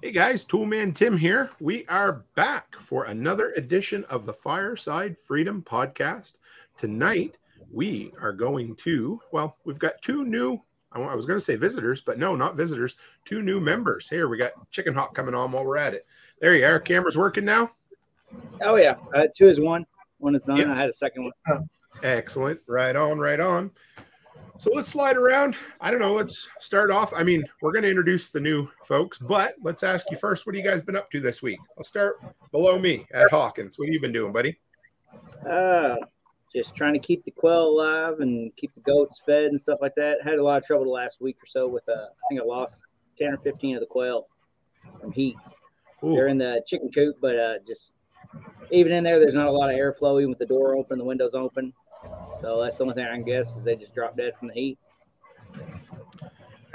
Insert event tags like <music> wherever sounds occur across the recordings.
Hey guys, Toolman Tim here. We are back for another edition of the Fireside Freedom Podcast. Tonight, we are going to, well, we've got two new, I was going to say visitors, but no, not visitors, two new members. Here, we got Chicken Hawk coming on while we're at it. There you are. Camera's working now? Oh, yeah. Uh, two is one. One is none. Yep. I had a second one. Excellent. Right on, right on. So let's slide around. I don't know. Let's start off. I mean, we're going to introduce the new folks, but let's ask you first. What have you guys been up to this week? I'll start below me at Hawkins. What have you been doing, buddy? Uh, just trying to keep the quail alive and keep the goats fed and stuff like that. Had a lot of trouble the last week or so with. Uh, I think I lost ten or fifteen of the quail from heat. Ooh. They're in the chicken coop, but uh, just even in there, there's not a lot of airflow. Even with the door open, the windows open. So that's the only thing I can guess is they just dropped dead from the heat.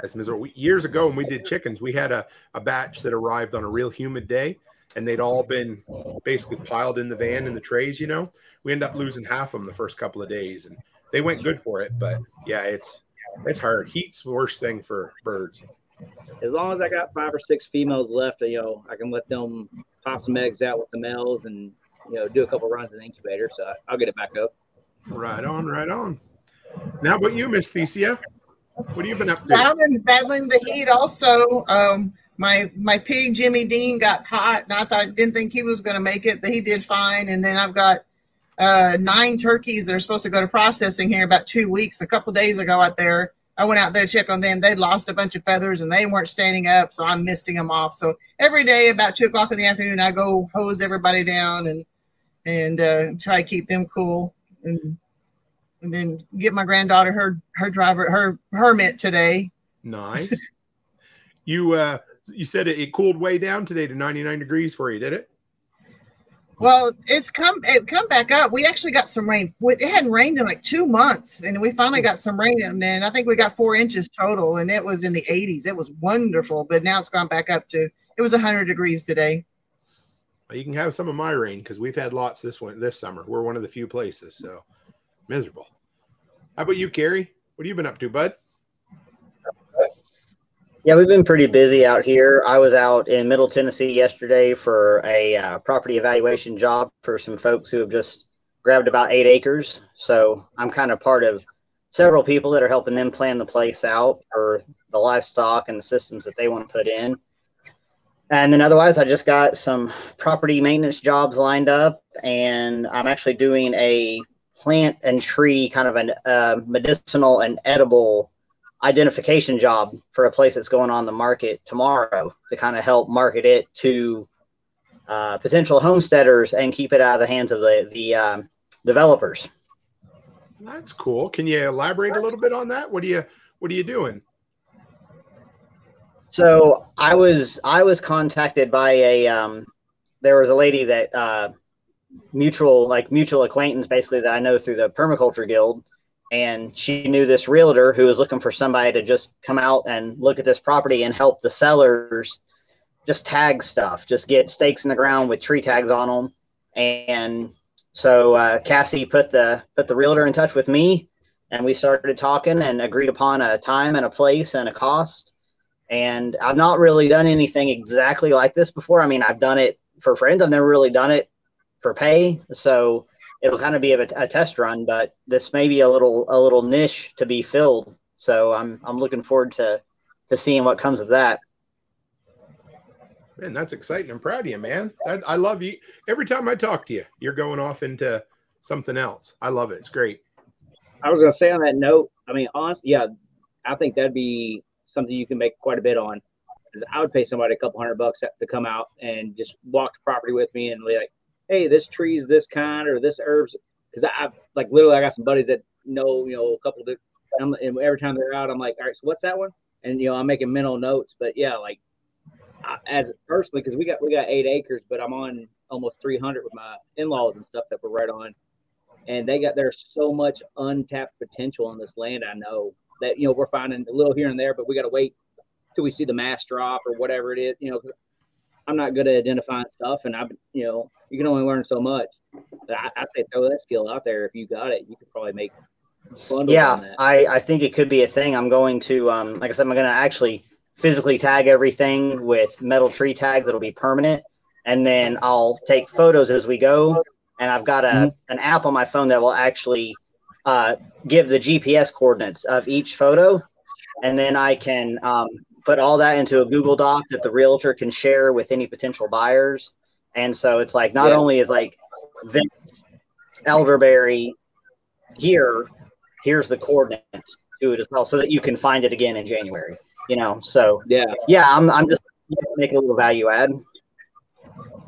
That's miserable. Years ago, when we did chickens, we had a, a batch that arrived on a real humid day, and they'd all been basically piled in the van in the trays. You know, we ended up losing half of them the first couple of days, and they went good for it. But yeah, it's it's hard. Heat's the worst thing for birds. As long as I got five or six females left, you know, I can let them pop some eggs out with the males and you know do a couple runs in the incubator. So I'll get it back up. Right on, right on. Now, what you, Miss Thecia? What have you been up to? I've been battling the heat also. Um, my my pig Jimmy Dean got hot, and I thought didn't think he was going to make it, but he did fine. And then I've got uh, nine turkeys that are supposed to go to processing here about two weeks. A couple days ago out there, I went out there to check on them. They'd lost a bunch of feathers and they weren't standing up, so I'm misting them off. So every day about two o'clock in the afternoon, I go hose everybody down and and uh, try to keep them cool and and then get my granddaughter her her driver her hermit today. Nice. <laughs> you uh you said it, it cooled way down today to 99 degrees for you, did it? Well, it's come it come back up. We actually got some rain. It hadn't rained in like two months, and we finally got some rain. And then I think we got four inches total, and it was in the 80s. It was wonderful, but now it's gone back up to it was 100 degrees today. You can have some of my rain because we've had lots this one this summer. We're one of the few places, so miserable. How about you, Kerry? What have you been up to, bud? Yeah, we've been pretty busy out here. I was out in Middle Tennessee yesterday for a uh, property evaluation job for some folks who have just grabbed about eight acres. So I'm kind of part of several people that are helping them plan the place out for the livestock and the systems that they want to put in. And then otherwise, I just got some property maintenance jobs lined up, and I'm actually doing a plant and tree kind of a uh, medicinal and edible identification job for a place that's going on the market tomorrow to kind of help market it to uh, potential homesteaders and keep it out of the hands of the the um, developers. That's cool. Can you elaborate a little bit on that? What are you What are you doing? So I was I was contacted by a um, there was a lady that uh, mutual like mutual acquaintance basically that I know through the permaculture guild. And she knew this realtor who was looking for somebody to just come out and look at this property and help the sellers just tag stuff just get stakes in the ground with tree tags on them and so uh, Cassie put the put the realtor in touch with me and we started talking and agreed upon a time and a place and a cost and I've not really done anything exactly like this before I mean I've done it for friends I've never really done it for pay. So it'll kind of be a, a test run, but this may be a little a little niche to be filled. So I'm I'm looking forward to to seeing what comes of that. Man, that's exciting. I'm proud of you, man. I, I love you. Every time I talk to you, you're going off into something else. I love it. It's great. I was gonna say on that note. I mean, honestly, yeah, I think that'd be something you can make quite a bit on. Is I would pay somebody a couple hundred bucks to come out and just walk the property with me and be like, hey, this tree's this kind or this herbs. Because I, like literally, I got some buddies that know, you know, a couple of, and, and every time they're out, I'm like, all right, so what's that one? And you know, I'm making mental notes. But yeah, like I, as personally, because we got we got eight acres, but I'm on almost 300 with my in-laws and stuff that we're right on, and they got there's so much untapped potential on this land. I know that you know we're finding a little here and there, but we got to wait till we see the mass drop or whatever it is. You know, I'm not good at identifying stuff, and I've you know you can only learn so much. I, I say throw that skill out there. If you got it, you could probably make. Yeah, I I think it could be a thing. I'm going to um like I said, I'm going to actually physically tag everything with metal tree tags that'll be permanent, and then I'll take photos as we go. And I've got a mm-hmm. an app on my phone that will actually uh, give the GPS coordinates of each photo, and then I can um, put all that into a Google Doc that the realtor can share with any potential buyers. And so it's like not yeah. only is like this elderberry here, here's the coordinates to it as well, so that you can find it again in January. You know, so yeah, yeah, I'm I'm just making a little value add.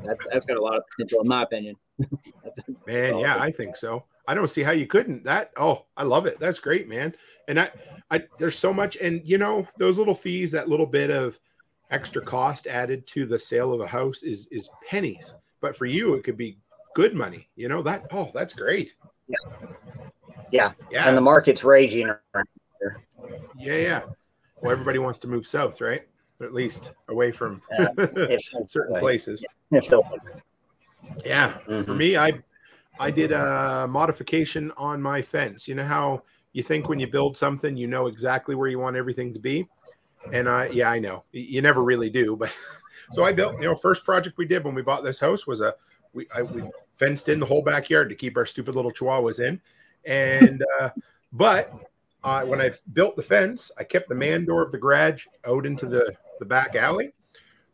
That's, that's got a lot of potential, in my opinion. <laughs> man, yeah, I think so. I don't see how you couldn't. That oh, I love it. That's great, man. And I, I there's so much, and you know those little fees, that little bit of extra cost added to the sale of a house is is pennies. But for you, it could be good money. You know that. Oh, that's great. Yeah. Yeah. Yeah. And the market's raging around here. Yeah, yeah. Well, everybody wants to move south, right? Or at least away from uh, <laughs> certain places. Yeah. Mm-hmm. For me, I I did a modification on my fence. You know how you think when you build something, you know exactly where you want everything to be. And I, yeah, I know you never really do, but <laughs> so I built. You know, first project we did when we bought this house was a we I, we fenced in the whole backyard to keep our stupid little chihuahuas in, and uh, but uh, when I built the fence, I kept the man door of the garage out into the the back alley.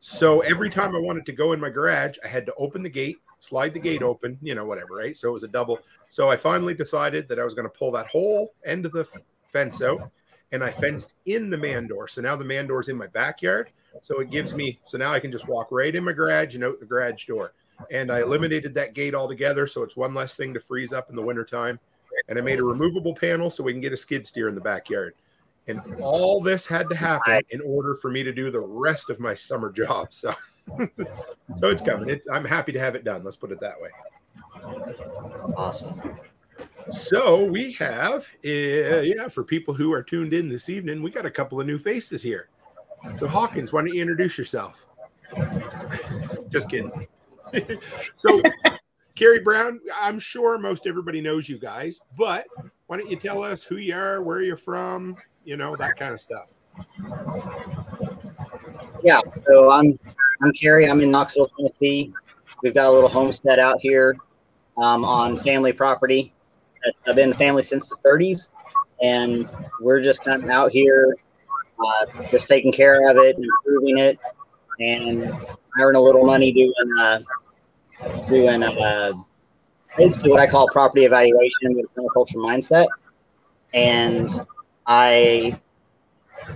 So every time I wanted to go in my garage, I had to open the gate, slide the gate open, you know, whatever, right? So it was a double. So I finally decided that I was going to pull that whole end of the fence out and I fenced in the man door. So now the man door is in my backyard. So it gives me, so now I can just walk right in my garage and out the garage door. And I eliminated that gate altogether. So it's one less thing to freeze up in the wintertime. And I made a removable panel so we can get a skid steer in the backyard. And all this had to happen in order for me to do the rest of my summer job. So <laughs> so it's coming. It's, I'm happy to have it done. Let's put it that way. Awesome. So we have, uh, yeah, for people who are tuned in this evening, we got a couple of new faces here. So Hawkins, why don't you introduce yourself? <laughs> Just kidding. <laughs> so, Kerry Brown, I'm sure most everybody knows you guys, but why don't you tell us who you are, where you're from, you know, that kind of stuff. Yeah, so I'm I'm Kerry. I'm in Knoxville, Tennessee. We've got a little homestead out here um, on family property. That's, I've been the family since the 30s, and we're just kind of out here, uh, just taking care of it, and improving it, and earn a little money doing uh, doing uh, basically what I call property evaluation with permaculture mindset. And I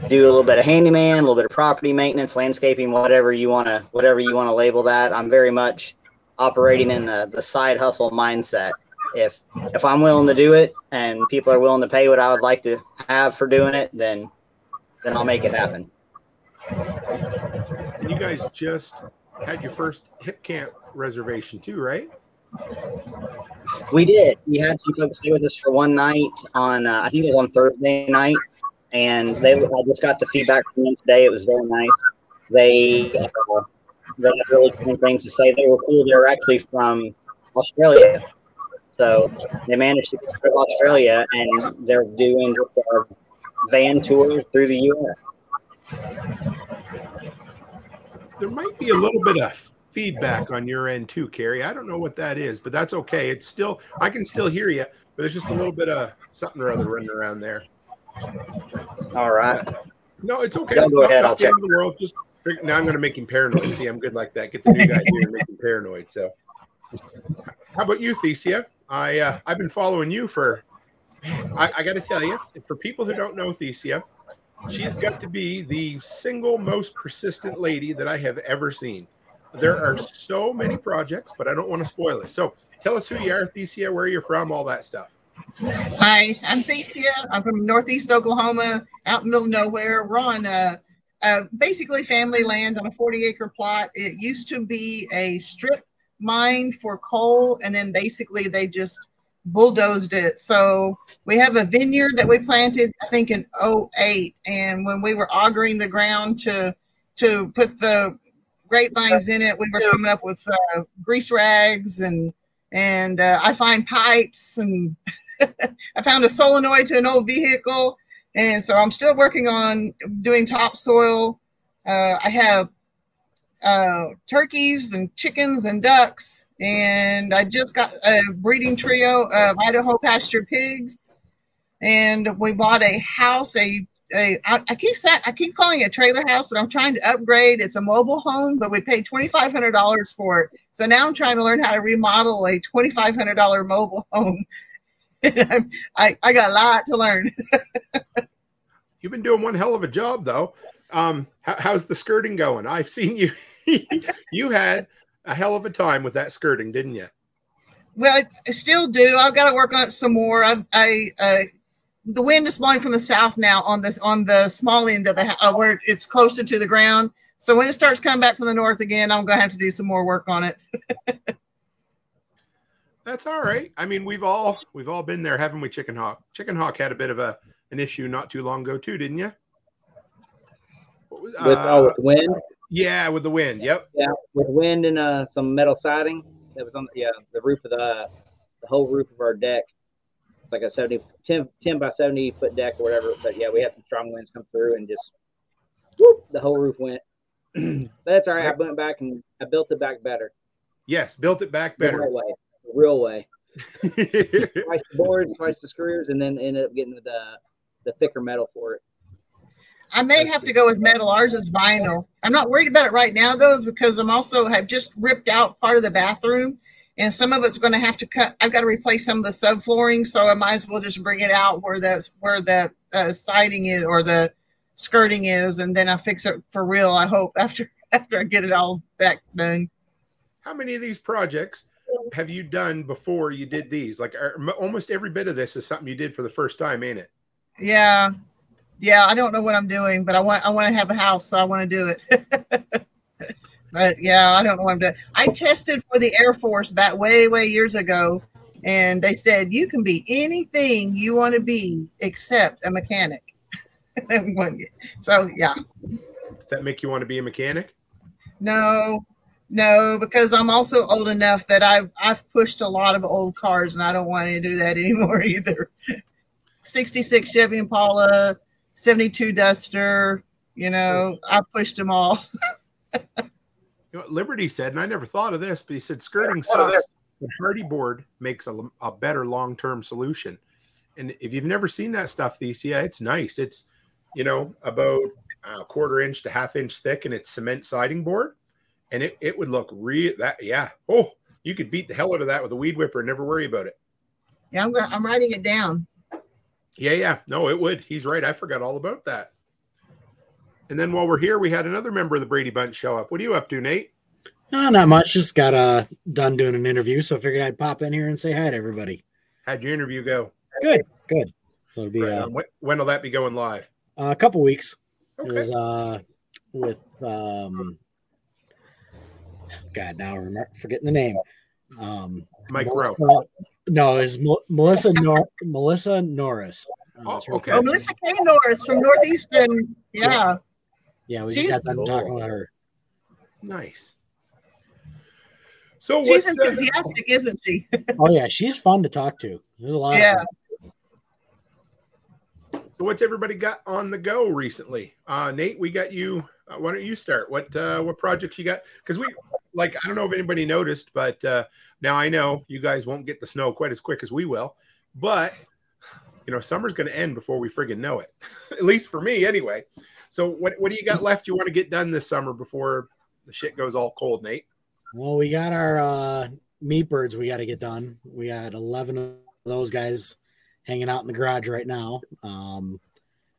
do a little bit of handyman, a little bit of property maintenance, landscaping, whatever you want to whatever you want to label that. I'm very much operating in the the side hustle mindset. If if I'm willing to do it and people are willing to pay what I would like to have for doing it, then then I'll make it happen. And you guys just had your first Hipcamp reservation too, right? We did. We had some folks stay with us for one night on uh, I think it was on Thursday night and they I just got the feedback from them today. It was very nice. They uh, they had really cool things to say. They were cool. They actually from Australia, so they managed to get to Australia, and they're doing just a van tour through the U.S. There might be a little bit of feedback on your end too, Kerry. I don't know what that is, but that's okay. It's still I can still hear you, but there's just a little bit of something or other running around there. All right. No, it's okay. go ahead. I'll check. The world. Just now, I'm going to make him paranoid. See, I'm good like that. Get the new guy here and make him paranoid. So, how about you, Thecia? I uh, I've been following you for. I, I got to tell you, for people who don't know Thecia, she's got to be the single most persistent lady that I have ever seen. There are so many projects, but I don't want to spoil it. So, tell us who you are, Thecia, where you're from, all that stuff. Hi, I'm Thecia. I'm from Northeast Oklahoma, out in the middle of nowhere. We're on uh, uh, basically family land on a 40 acre plot. It used to be a strip mine for coal, and then basically they just bulldozed it. So we have a vineyard that we planted, I think, in 08. And when we were augering the ground to to put the grapevines in it, we were coming up with uh, grease rags and and uh, I find pipes and <laughs> I found a solenoid to an old vehicle. And so I'm still working on doing topsoil. Uh, I have uh, turkeys and chickens and ducks, and I just got a breeding trio of Idaho pasture pigs, and we bought a house. A, a I, I keep saying I keep calling it a trailer house, but I'm trying to upgrade. It's a mobile home, but we paid twenty five hundred dollars for it. So now I'm trying to learn how to remodel a twenty five hundred dollar mobile home. <laughs> I I got a lot to learn. <laughs> You've been doing one hell of a job, though. Um, how, how's the skirting going? I've seen you. <laughs> you had a hell of a time with that skirting, didn't you? Well, I still do. I've got to work on it some more. I've, I uh, the wind is blowing from the south now on this on the small end of the uh, where it's closer to the ground. So when it starts coming back from the north again, I'm going to have to do some more work on it. <laughs> That's all right. I mean, we've all we've all been there, haven't we? Chicken Hawk. Chicken Hawk had a bit of a an issue not too long ago too, didn't you? with oh, with wind. Yeah, with the wind. Yep. Yeah, with wind and uh, some metal siding that was on yeah the roof of the the whole roof of our deck. It's like a 70, 10, 10 by 70 foot deck or whatever. But yeah, we had some strong winds come through and just whoop, the whole roof went. <clears throat> that's all right. I went back and I built it back better. Yes, built it back better. The right way. The real way. <laughs> twice the board, twice the screws, and then ended up getting the the thicker metal for it. I may have to go with metal. Ours is vinyl. I'm not worried about it right now, though, because I'm also have just ripped out part of the bathroom, and some of it's going to have to cut. I've got to replace some of the subflooring, so I might as well just bring it out where the where the uh, siding is or the skirting is, and then I'll fix it for real. I hope <laughs> after after I get it all back done. How many of these projects have you done before you did these? Like almost every bit of this is something you did for the first time, ain't it? Yeah, yeah, I don't know what I'm doing, but I want I want to have a house, so I want to do it. <laughs> but yeah, I don't know what I'm doing. I tested for the Air Force back way way years ago, and they said you can be anything you want to be except a mechanic. <laughs> so yeah. Does that make you want to be a mechanic? No, no, because I'm also old enough that I've I've pushed a lot of old cars, and I don't want to do that <laughs> anymore either. 66 Chevy Impala, 72 Duster. You know, I pushed them all. <laughs> you know what Liberty said, and I never thought of this, but he said skirting sucks. The Hardie board makes a, a better long term solution. And if you've never seen that stuff, these yeah, it's nice. It's you know about a quarter inch to half inch thick, and it's cement siding board, and it it would look real. That yeah, oh, you could beat the hell out of that with a weed whipper and never worry about it. Yeah, I'm I'm writing it down. Yeah, yeah. No, it would. He's right. I forgot all about that. And then while we're here, we had another member of the Brady Bunch show up. What are you up to, Nate? Uh, not much. Just got uh, done doing an interview, so I figured I'd pop in here and say hi to everybody. How'd your interview go? Good, good. So it'll be right uh, when, when, will that be going live? Uh, a couple weeks. Okay. It was uh, with um, God, now I'm forgetting the name. Um, Mike Rowe. No, it's Melissa Nor- Melissa Norris. Oh, okay. Oh, Melissa K. Norris from Northeastern. Yeah. Yeah, yeah we she's, just got done talking with her. Nice. So she's enthusiastic, uh, isn't she? <laughs> oh yeah, she's fun to talk to. There's a lot. Yeah. So what's everybody got on the go recently? Uh, Nate, we got you. Uh, why don't you start? What uh, what projects you got? Because we like I don't know if anybody noticed, but uh, now I know you guys won't get the snow quite as quick as we will, but you know summer's going to end before we friggin' know it. <laughs> At least for me, anyway. So what what do you got left? You want to get done this summer before the shit goes all cold, Nate? Well, we got our uh, meat birds. We got to get done. We got eleven of those guys hanging out in the garage right now. Um,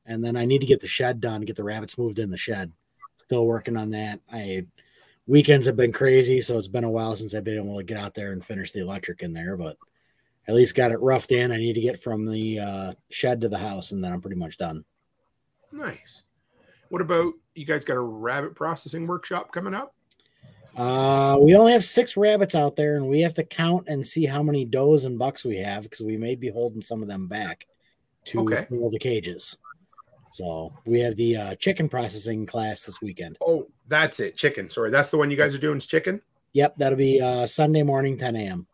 and then I need to get the shed done, get the rabbits moved in the shed. Still working on that. I weekends have been crazy, so it's been a while since I've been able to get out there and finish the electric in there, but at least got it roughed in. I need to get from the uh, shed to the house, and then I'm pretty much done. Nice. What about you guys got a rabbit processing workshop coming up? Uh, we only have six rabbits out there, and we have to count and see how many does and bucks we have because we may be holding some of them back to Okay. fill the cages. So we have the uh, chicken processing class this weekend. Oh, that's it. Chicken. Sorry, that's the one you guys are doing. Is chicken. Yep, that'll be uh, Sunday morning, 10 a.m.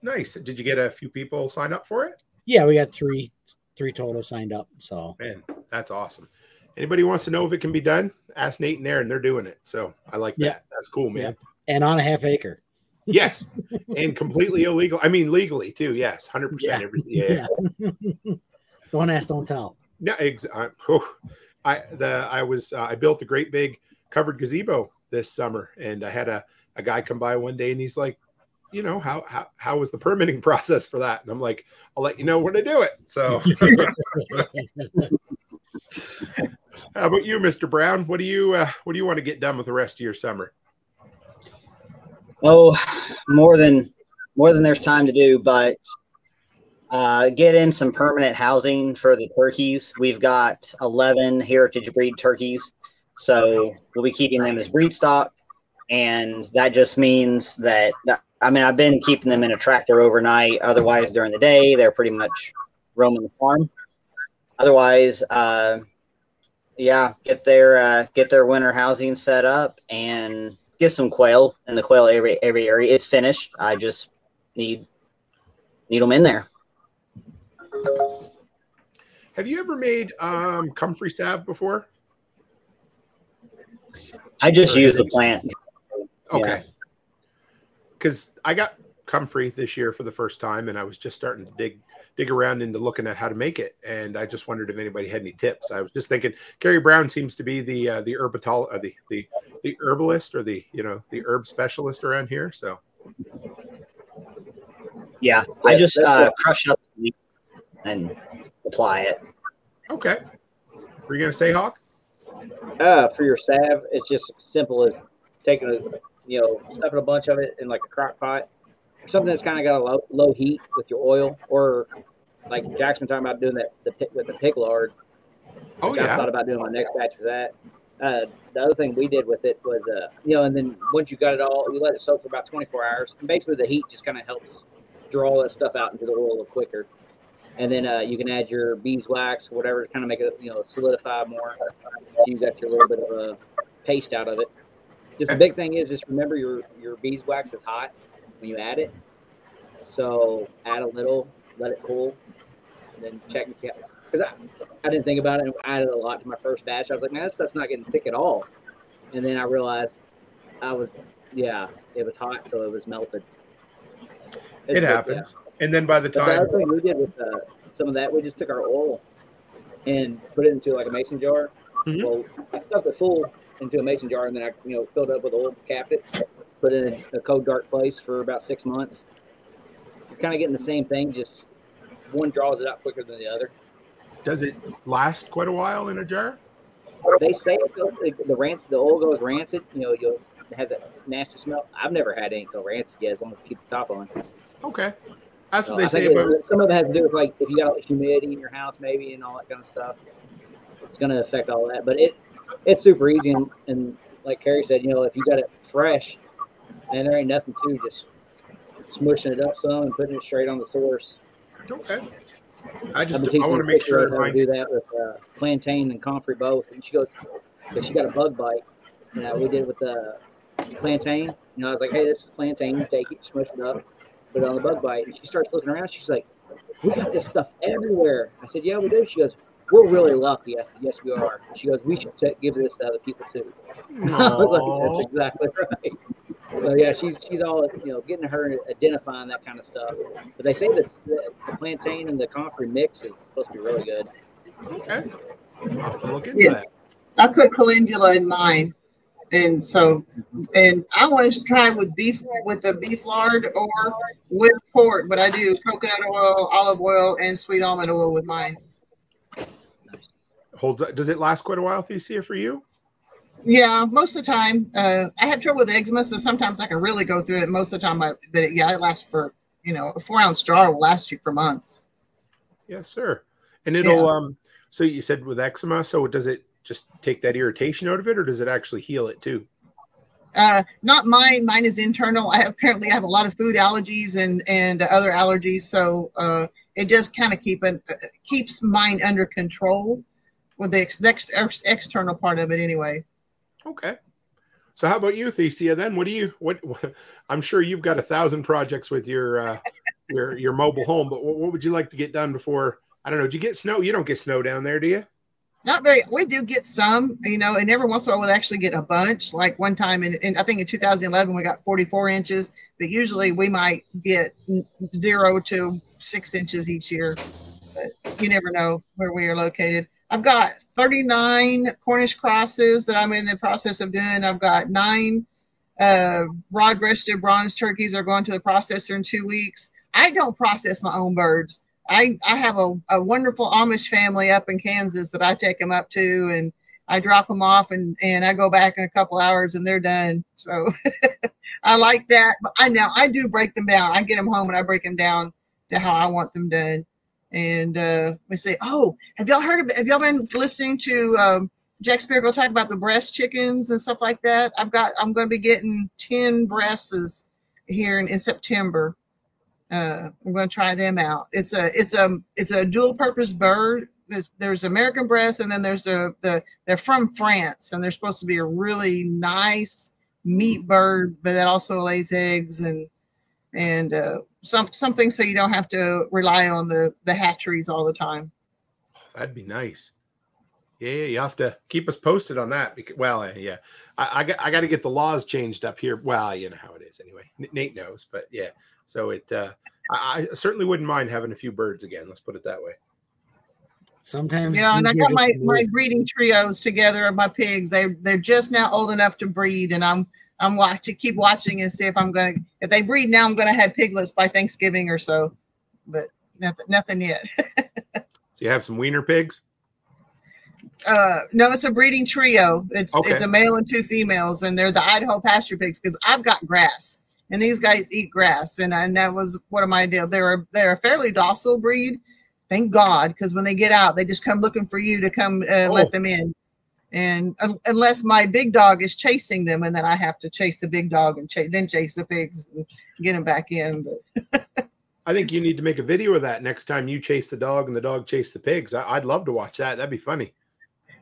Nice. Did you get a few people sign up for it? Yeah, we got three three total signed up. So Man, that's awesome. Anybody wants to know if it can be done, ask Nate and Erin. They're doing it. So I like that. Yeah. That's cool, man. And on a half acre. <laughs> Yes. and completely illegal. I mean, legally too. Yes. 100%. Yeah. Everything. Yeah. Yeah. <laughs> don't ask, don't tell. No, ex- I, oh, I the I was uh, I built a great big covered gazebo this summer, and I had a, a guy come by one day, and he's like, you know, how how how was the permitting <laughs> process for that? And I'm like, I'll let you know when to do it. So, how about you, Mister Brown? What do you uh, what do you want to get done with the rest of your summer? Oh, more than more than there's time to do, but uh, get in some permanent housing for the turkeys. We've got 11 heritage breed turkeys, so we'll be keeping them as breed stock, and that just means that I mean I've been keeping them in a tractor overnight. Otherwise, during the day, they're pretty much roaming the farm. Otherwise, uh, yeah, get their uh, get their winter housing set up and get some quail in the quail area. Every area it's finished. I just need need them in there. Have you ever made um, comfrey salve before? I just use the plant. Okay. Because I got comfrey this year for the first time, and I was just starting to dig dig around into looking at how to make it, and I just wondered if anybody had any tips. I was just thinking, Kerry Brown seems to be the uh, the herbatol or the the the herbalist or the you know the herb specialist around here. So Yeah, I just uh, crush up and apply it. okay, were you gonna say Hawk? Uh, for your salve, it's just simple as taking a, you know, stuffing a bunch of it in like a crock pot or something that's kind of got a low, low heat with your oil, or like Jackson talking about doing that the, with the pig lard. Oh which I thought about doing my next batch of that. Uh, the other thing we did with it was, uh, you know, and then once you got it all, you let it soak for about 24 hours, and basically the heat just kind of helps draw that stuff out into the oil a little quicker. And then uh, you can add your beeswax, whatever, to kind of make it, you know, solidify more. You got your little bit of a paste out of it. Just the big thing is, just remember your your beeswax is hot when you add it. So add a little, let it cool, and then check and see how. Because I, I didn't think about it and I added a lot to my first batch. I was like, man, that stuff's not getting thick at all. And then I realized I was, yeah, it was hot, so it was melted. It's it good, yeah. happens. And then by the But the time, other thing we did with uh, some of that, we just took our oil and put it into like a mason jar. Mhm. Well, I stuffed it full into a mason jar, and then I, you know, filled it up with oil, capped it, put in a cold, dark place for about six months. You're kind of getting the same thing, just one draws it out quicker than the other. does it last quite a while in a jar? They say it's, the, rancid, the oil goes rancid. You know, you'll have that nasty smell. I've never had any go rancid yet, as long as you keep the top on. Okay, that's So what they I say it- about. some of it has to do with like if you got humidity in your house, maybe, and all that kind of stuff. It's going to affect all that, but it it's super easy. And, and like Kerry said, you know, if you got it fresh, and there ain't nothing to just smushing it up some and putting it straight on the source. Okay, I just I want to make sure to do that with uh, plantain and comfrey both. And she goes, because she got a bug bite. You know, we did it with the plantain. You know, I was like, hey, this is plantain. You take it, smush it up, put it on the bug bite. And she starts looking around. She's like, we got this stuff everywhere. I said, yeah, we do. She goes, we're really lucky. I said, yes, we are. She goes, we should t- give this to other people too. <laughs> I was like, that's exactly <laughs> right. So yeah, she's she's all you know, getting her identifying that kind of stuff. But they say that the, the plantain and the comfrey mix is supposed to be really good. Okay, I'll have to look into Yeah. that. I put calendula in mine. And so, and I want to try with beef, with the beef lard or with pork, but I do coconut oil, olive oil, and sweet almond oil with mine. Holds. Does it last quite a while, Thecia, for you? Yeah, most of the time. Uh, I have trouble with eczema, so sometimes I can really go through it. Most of the time, I, but yeah, it lasts for, you know, a four ounce jar will last you for months. Yes, sir. And it'll. Um. So you said with eczema. So does it just take that irritation out of it, or does it actually heal it too? Uh, not mine. Mine is internal. I have, apparently I have a lot of food allergies and and other allergies, so uh, it just kind of keep it uh, keeps mine under control with the ex, ex, ex, external part of it anyway. Okay. So how about you, Thecia? Then what do you? What, what <laughs> I'm sure you've got a thousand projects with your uh, your your mobile home, but what, what would you like to get done before? I don't know. Did you get snow? You don't get snow down there, do you? not very. We do get some, you know, and every once in a while we'll actually get a bunch. Like one time in, in I think in 2011 we got 44 inches, but usually we might get zero to six inches each year. But you never know where we are located. I've got 39 Cornish crosses that I'm in the process of doing. I've got nine uh, broad-breasted bronze turkeys are going to the processor in two weeks. I don't process my own birds. I, I have a, a wonderful Amish family up in Kansas that I take them up to and I drop them off and, and I go back in a couple hours and they're done. So <laughs> I like that. But I know I do break them down. I get them home and I break them down to how I want them done. And uh, we say, oh, have y'all heard of? Have y'all been listening to um, Jack Spirko talk about the Bresse chickens and stuff like that. I've got I'm going to be getting 10 Bresses here in, in September. Uh, I'm going to try them out. It's a it's a it's a dual purpose bird. There's, there's American Bresse and then there's a the they're from France and they're supposed to be a really nice meat bird, but that also lays eggs and and uh, some something so you don't have to rely on the the hatcheries all the time. That'd be nice. Yeah, you have to keep us posted on that. Because, well, yeah, I, I got I got to get the laws changed up here. Well, you know how it is anyway. Nate knows, but yeah. So it, uh, I, I certainly wouldn't mind having a few birds again. Let's put it that way. Sometimes, Yeah, and I got my my breeding trios together of my pigs. They they're just now old enough to breed, and I'm I'm watching keep watching and see if I'm gonna if they breed now, I'm gonna have piglets by Thanksgiving or so, but nothing nothing yet. <laughs> So you have some wiener pigs. Uh, no, it's a breeding trio. It's Okay. it's a male and two females, and they're the Idaho pasture pigs because I've got grass, and these guys eat grass, and and that was one of my deal. They're they're a fairly docile breed, thank God, because when they get out, they just come looking for you to come uh, Oh. let them in, and un- unless my big dog is chasing them, and then I have to chase the big dog and chase then chase the pigs and get them back in. But <laughs> I think you need to make a video of that next time you chase the dog and the dog chase the pigs. I, I'd love to watch that. That'd be funny.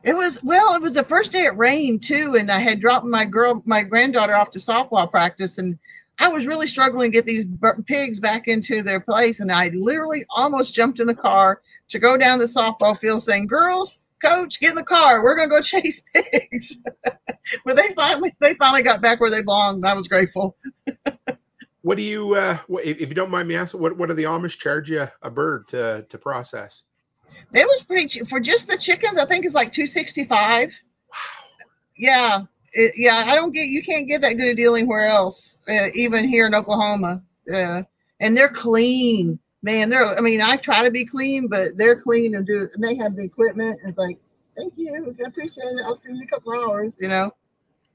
It was well, it was the first day it rained too, and I had dropped my girl, my granddaughter off to softball practice, and I was really struggling to get these b- pigs back into their place, and I literally almost jumped in the car to go down the softball field, saying, "Girls, coach, get in the car. We're gonna go <laughs> chase pigs." <laughs> but they finally, they finally got back where they belonged. I was grateful. What do you, uh, if you don't mind me asking, what what do the Amish charge you a bird to to process? It was pretty cheap for just the chickens. I think it's like two sixty five. Wow. Yeah, it, yeah. I don't get you can't get that good a deal anywhere else, uh, even here in Oklahoma. Uh, and they're clean, man. They're. I mean, I try to be clean, but they're clean and do. And they have the equipment. It's like, thank you, I appreciate it. I'll see you in a couple hours. You know.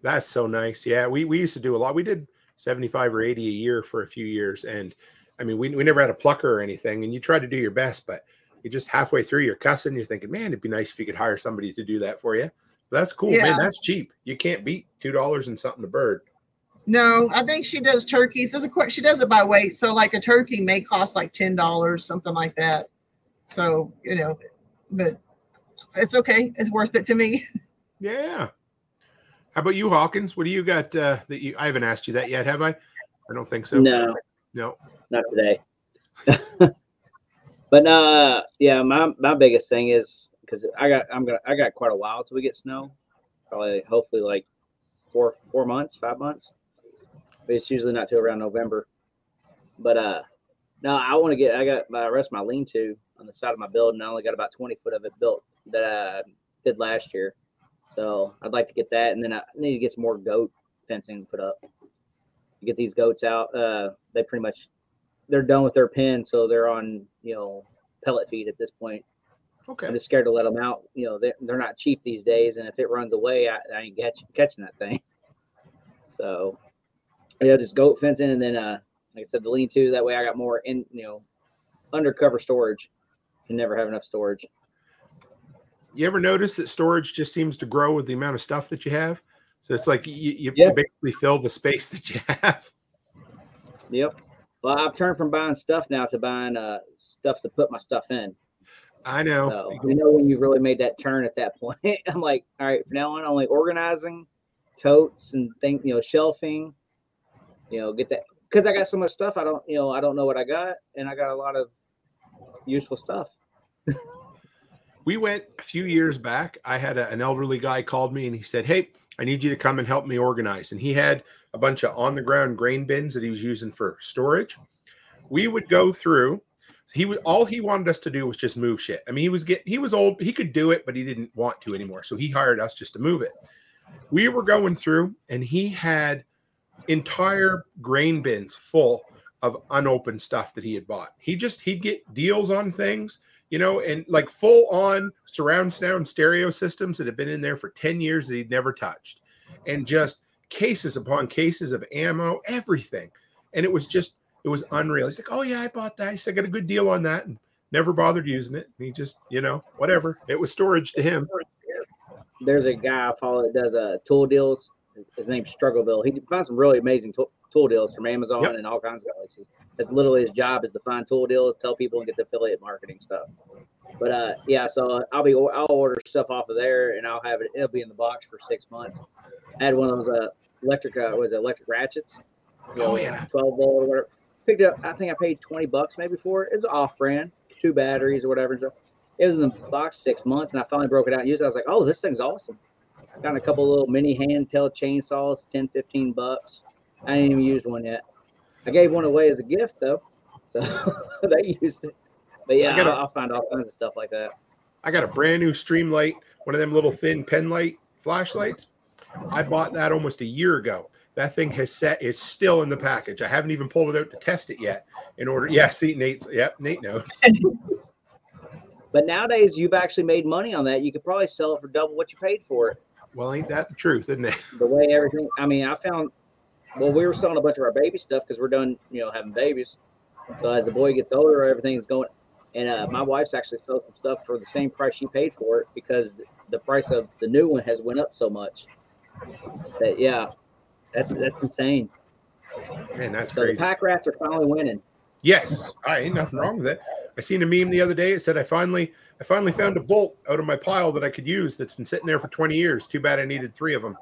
That's so nice. Yeah, we we used to do a lot. We did 75 or 80 a year for a few years. And I mean, we, we never had a plucker or anything. And you try to do your best, but you just halfway through you're cussing, you're thinking, man, it'd be nice if you could hire somebody to do that for you. That's cool, Yeah. man. That's cheap. You can't beat two dollars and something a bird. No, I think she does turkeys. Does a she does it by weight. So like a turkey may cost like ten dollars, something like that. So you know, but it's okay. It's worth it to me. <laughs> Yeah. How about you, Hawkins? What do you got uh, that you I haven't asked you that yet, have I? I don't think so. No, No. not today. <laughs> but uh, yeah, my my biggest thing is because I got I'm gonna I got quite a while till we get snow. Probably hopefully like four four months, five months. But it's usually not till around November. But uh, no, I want to get I got my rest of my lean to on the side of my building. I only got about 20 foot of it built that I did last year. So I'd like to get that, and then I need to get some more goat fencing put up. You Get these goats out. Uh, they pretty much they're done with their pen, so they're on you know pellet feed at this point. Okay. I'm just scared to let them out. You know, they're, they're not cheap these days, and if it runs away, I, I ain't catch, catching that thing. <laughs> So, yeah, just goat fencing, and then, uh, like I said, the lean-to. That way, I got more in, you know, undercover storage. You never have enough storage. You ever notice that storage just seems to grow with the amount of stuff that you have? So it's like you, you Yeah. basically fill the space <laughs> that you have. Yep. Well, I've turned from buying stuff now to buying uh stuff to put my stuff in. I know. So you know when you really made that turn at that <laughs> point. I'm like, all right, from now on, only organizing, totes and think, you know, shelving, you know, get that because I got so much stuff. I don't, you know, I don't know what I got, and I got a lot of useful stuff. we went a few years back. I had a, an elderly guy called me and he said, Hey, I need you to come and help me organize. And he had a bunch of on the ground grain bins that he was using for storage. We would go through. He was all he wanted us to do was just move shit. I mean, he was get he was old, he could do it, but he didn't want to anymore. So he hired us just to move it. We were going through and he had entire grain bins full of unopened stuff that he had bought. He just he'd get deals on things, you know, and like full on surround sound stereo systems that had been in there for 10 years that he'd never touched. And just cases upon cases of ammo, everything. And it was just it was unreal. He's like, "Oh yeah, I bought that." He said, "I got a good deal on that." And never bothered using it. he just, you know, whatever. It was storage to him. There's a guy I follow that does uh, tool deals. His name's Struggle Bill. He finds some really amazing tool, tool deals from Amazon yep. and all kinds of places. That's literally his job is to find tool deals, tell people, and get the affiliate marketing stuff. But uh, yeah, so I'll be I'll order stuff off of there, and I'll have it. It'll be in the box for six months. I had one of those uh, electric uh, was it electric ratchets. You know, oh yeah, twelve volt or whatever. Picked up. I think I paid twenty bucks maybe for it. It was off brand, two batteries or whatever. It was in the box six months, and I finally broke it out and used it. I was like, oh, this thing's awesome. Got a couple little mini handheld chainsaws, 10, 15 bucks. I ain't even used one yet. I gave one away as a gift though, so <laughs> they used it. But yeah, I'll, I'll find all kinds of stuff like that. I got a brand new Streamlight, one of them little thin pen light flashlights. I bought that almost a year ago. That thing has set is still in the package. I haven't even pulled it out to test it yet. In order, yeah, see, Nate's, yep, Nate knows. <laughs> but nowadays, you've actually made money on that. You could probably sell it for double what you paid for it. Well, ain't that the truth, isn't it? The way everything. I mean, I found. Well, we were selling a bunch of our baby stuff because we're done, you know, having babies. So as the boy gets older, everything's going. And uh, my wife's actually sold some stuff for the same price she paid for it because the price of the new one has went up so much. That yeah, that's that's insane. Man, that's so crazy. The pack rats are finally winning. Yes, I ain't nothing wrong with it. I seen a meme the other day. It said I finally I finally found a bolt out of my pile that I could use that's been sitting there for 20 years. Too bad I needed three of them.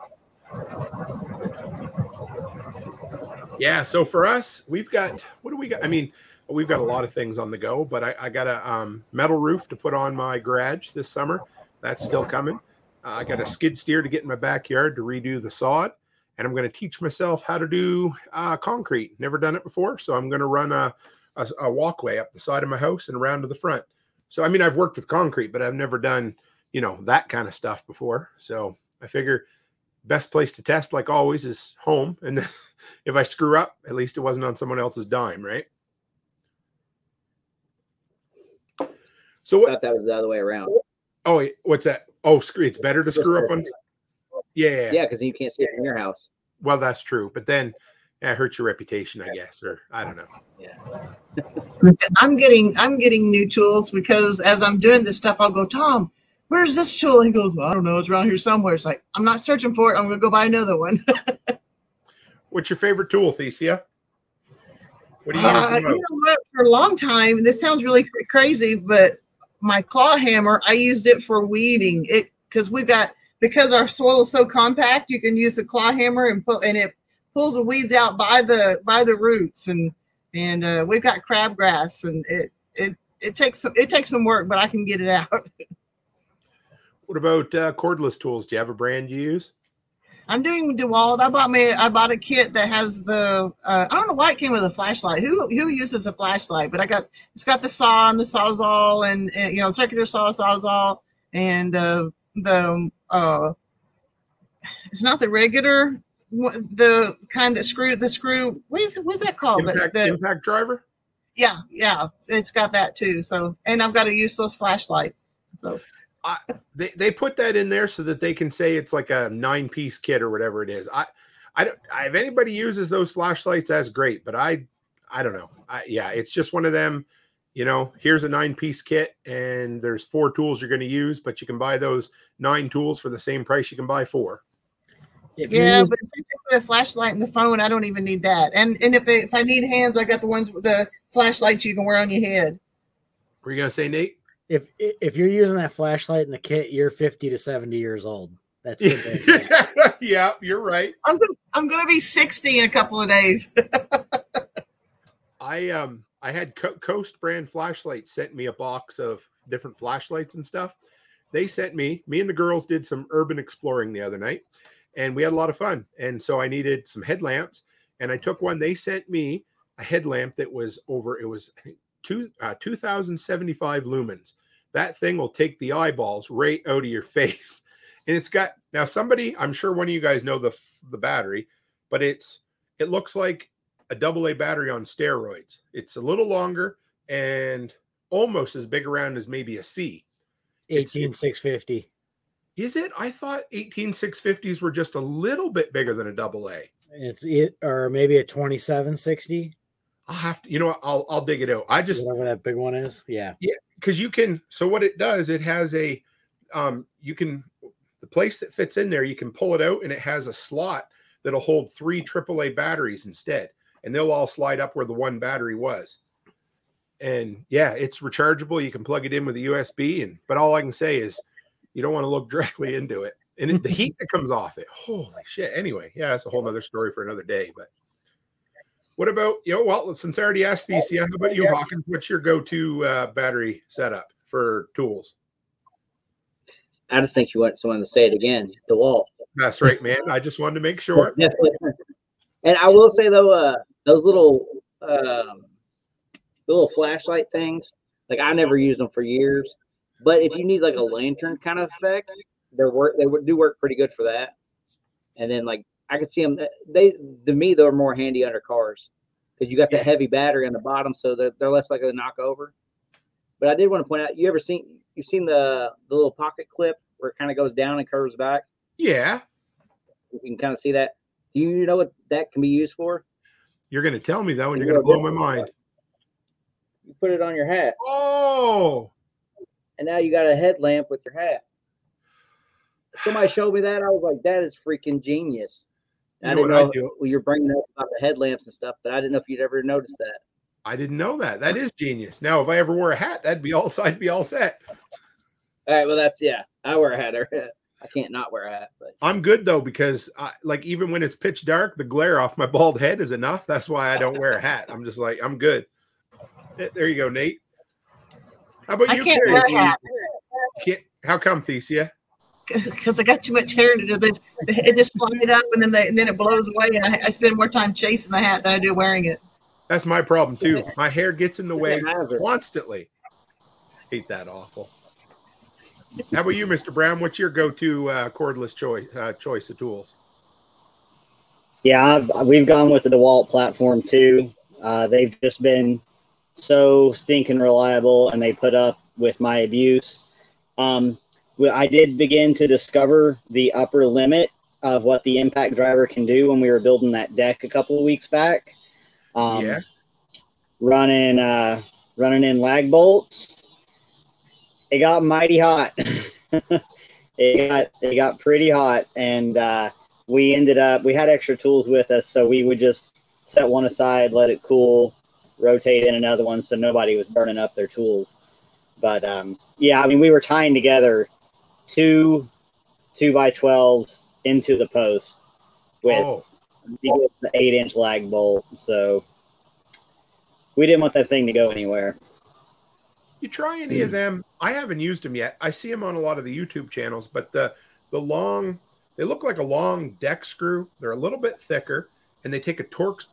Yeah, so for us, we've got what do we got? I mean, we've got a lot of things on the go, but I, I got a um, metal roof to put on my garage this summer. That's still coming. Uh, I got a skid steer to get in my backyard to redo the sod, and I'm going to teach myself how to do uh, concrete. Never done it before, so I'm going to run a, a, a walkway up the side of my house and around to the front. So I mean, I've worked with concrete, but I've never done you know that kind of stuff before. So I figure best place to test, like always, is home. <laughs> And then if I screw up, at least it wasn't on someone else's dime, right? So what? Thought that was the other way around. Oh, what's that? Oh, screw! It's better to screw up on. Yeah. Yeah, because you can't see it in your house. Well, that's true, but then it hurts your reputation, I guess, or I don't know. Yeah. <laughs> I'm getting I'm getting new tools because as I'm doing this stuff, I'll go, Tom, where's this tool? And He goes, well, I don't know, it's around here somewhere. It's like I'm not searching for it. I'm gonna go buy another one. <laughs> What's your favorite tool, Thecia? What do you use uh, you know what, For a long time, this sounds really crazy, but my claw hammer, I used it for weeding. It because we've got because our soil is so compact, you can use a claw hammer and put and it pulls the weeds out by the by the roots and and uh, we've got crabgrass and it it it takes some it takes some work, but I can get it out. <laughs> what about uh, cordless tools? Do you have a brand you use? I'm doing DeWalt. I bought me I bought a kit that has the uh, I don't know why it came with a flashlight. Who who uses a flashlight? But I got it's got the saw and the sawzall and, and you know circular saw sawzall and uh, the uh, it's not the regular the kind that screw the screw what is what's that called? Impact, the, the, impact driver. Yeah, yeah, it's got that too. So and I've got a useless flashlight. So I, they they put that in there so that they can say it's like a nine piece kit or whatever it is. I I don't. I, if anybody uses those flashlights, that's great. But I I don't know. I, yeah, it's just one of them. You know, here's a nine piece kit, and there's four tools you're going to use, but you can buy those nine tools for the same price you can buy four. If yeah, use- but since I put a flashlight in the phone, I don't even need that. And and if it, if I need hands, I got the ones with the flashlights you can wear on your head. Were you gonna say, Nate? if if you're using that flashlight in the kit, you're 50 to 70 years old. That's <laughs> yeah, you're right. I'm gonna, I'm gonna be 60 in a couple of days. <laughs> I um I had Co- Coast brand flashlight sent me a box of different flashlights and stuff. they sent me, me and the girls did some urban exploring the other night and we had a lot of fun. And so I needed some headlamps and I took one. They sent me a headlamp that was over, it was two, uh, 2075 lumens. That thing will take the eyeballs right out of your <laughs> face. And it's got now somebody, I'm sure one of you guys know the the battery, but it's it looks like a double A battery on steroids. It's a little longer and almost as big around as maybe a C. It's- 18650. Is it? I thought 18650s were just a little bit bigger than a double A. It's it or maybe a 2760, I'll have to, you know, what, I'll I'll dig it out. I just whatever that big one is. Yeah. Yeah. because you can. So what it does, it has a, um, you can the place that fits in there, you can pull it out, and it has a slot that'll hold three AAA batteries instead, and they'll all slide up where the one battery was. And yeah, it's rechargeable. You can plug it in with a USB, and but all I can say is, you don't want to look <laughs> directly into it, and it, the heat that comes off it. Holy shit! Anyway, yeah, that's a whole nother story for another day. But what about you? Know, well, since I already asked these, yeah, how about you, Hawkins? What's your go-to uh, battery setup for tools? I just think you want someone to say it again. The DeWalt. That's right, man. I just wanted to make <laughs> sure. And I will say though, uh, those little um, little flashlight things, like I never used them for years. But if you need like a lantern kind of effect, they're work they would do work pretty good for that. And then like I could see them. They to me they're more handy under cars because you got that heavy battery on the bottom, so they're, they're less likely to knock over. But I did want to point out, you ever seen you've seen the the little pocket clip where it kind of goes down and curves back? Yeah, You can kind of see that. Do you know what that can be used for? You're going to tell me though, and you're going to blow my mind. You put it on your hat, Oh, and now you got a headlamp with your hat. Somebody showed me that. I was like, that is freaking genius. You I didn't what I know do? well, you're bringing up about the headlamps and stuff, but I didn't know if you'd ever noticed that. I didn't know that. That is genius. Now, if I ever wore a hat, that'd be all. <laughs> I'd be all set. All right, well, that's yeah. I wear a hat. I can't not wear a hat, but I'm good though because, I, like, even when it's pitch dark, the glare off my bald head is enough. That's why I don't wear a hat. I'm just like, I'm good. There you go, Nate. How about I you? can't Kerry? wear Do you- hats Can't, how come, Thecia? because I got too much hair to do this. It just slide up and then they, and then it blows away, and I, I spend more time chasing the hat than I do wearing it. That's my problem too. My hair gets in the way It's a hazard. constantly. Hate that awful. How about you, Mr. Brown? What's your go-to uh, cordless choice uh, choice of tools? Yeah, I've, we've gone with the DeWalt platform too. Uh, they've just been so stinking reliable, and they put up with my abuse. Um, I did begin to discover the upper limit of what the impact driver can do when we were building that deck a couple of weeks back. Um, yes. running uh, running in lag bolts. It got mighty hot. <laughs> it got it got pretty hot, and uh, we ended up we had extra tools with us, so we would just set one aside, let it cool, rotate in another one, so nobody was burning up their tools. But um, yeah, I mean, we were tying together two two by twelves into the post with Oh, the eight inch lag bolt. So we didn't want that thing to go anywhere. You try any of them? I haven't used them yet. I see them on a lot of the YouTube channels, but the the long they look like a long deck screw. They're a little bit thicker, and they take a Torx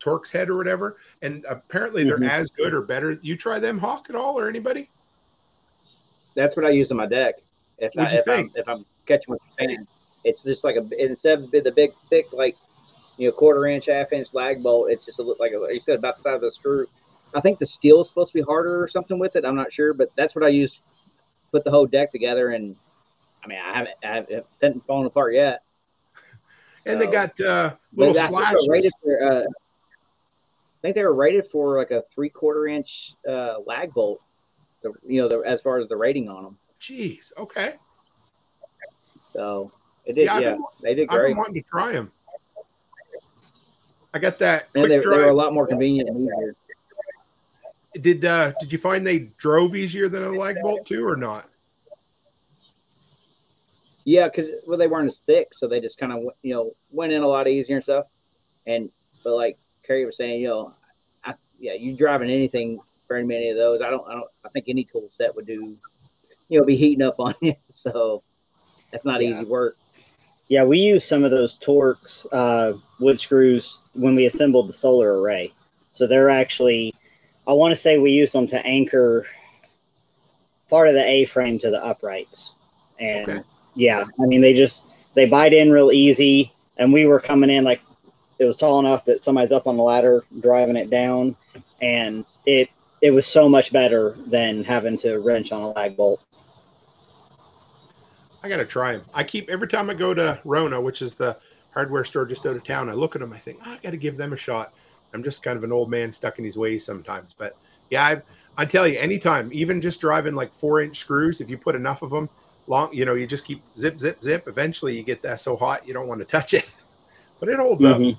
Torx head or whatever. And apparently they're Mhm. as good or better. You try them, Hawk, at all, or anybody? that's what I use on my deck. If I What'd you if I'm think? if I'm catching what you're saying, it's just like a instead of the big thick like you know quarter inch half inch lag bolt, it's just a look like a, you said about the size of a screw. I think the steel is supposed to be harder or something with it. I'm not sure, but that's what I used. Put the whole deck together, and I mean I haven't I haven't hasn't fallen apart yet. <laughs> and they got uh, little I think slashes. rated for, uh, I think they were rated for like a three quarter inch uh, lag bolt. The, you know, the, as far as the rating on them. Jeez. Okay. So it did. Yeah, Yeah, been- they did great. I've been wanting to try them. I got that And they, they were a lot more convenient and easier. Did uh did you find they drove easier than a lag bolt too, or not? Yeah, because well, they weren't as thick, so they just kind of you know went in a lot easier and stuff. And but like Kerry was saying, you know, I, yeah, you driving anything very many of those. I don't, I don't, I think any tool set would do. You you know, be heating up on <laughs> you. So that's not Yeah. easy work. Yeah, we used some of those Torx uh, wood screws when we assembled the solar array. So they're actually, I want to say we used them to anchor part of the A frame to the uprights. And Okay. yeah, I mean, they just, they bite in real easy. And we were coming in like it was tall enough that somebody's up on the ladder driving it down. And it, it was so much better than having to wrench on a lag bolt. I gotta try them. I keep every time I go to Rona, which is the hardware store just out of town. I look at them. I think "Oh, I gotta give them a shot. I'm just kind of an old man stuck in his ways sometimes. But yeah, I, I tell you, anytime, even just driving like four inch screws, if you put enough of them, long, you know, you just keep zip, zip, zip. Eventually, you get that so hot you don't want to touch it, <laughs> but it holds up. Mhm.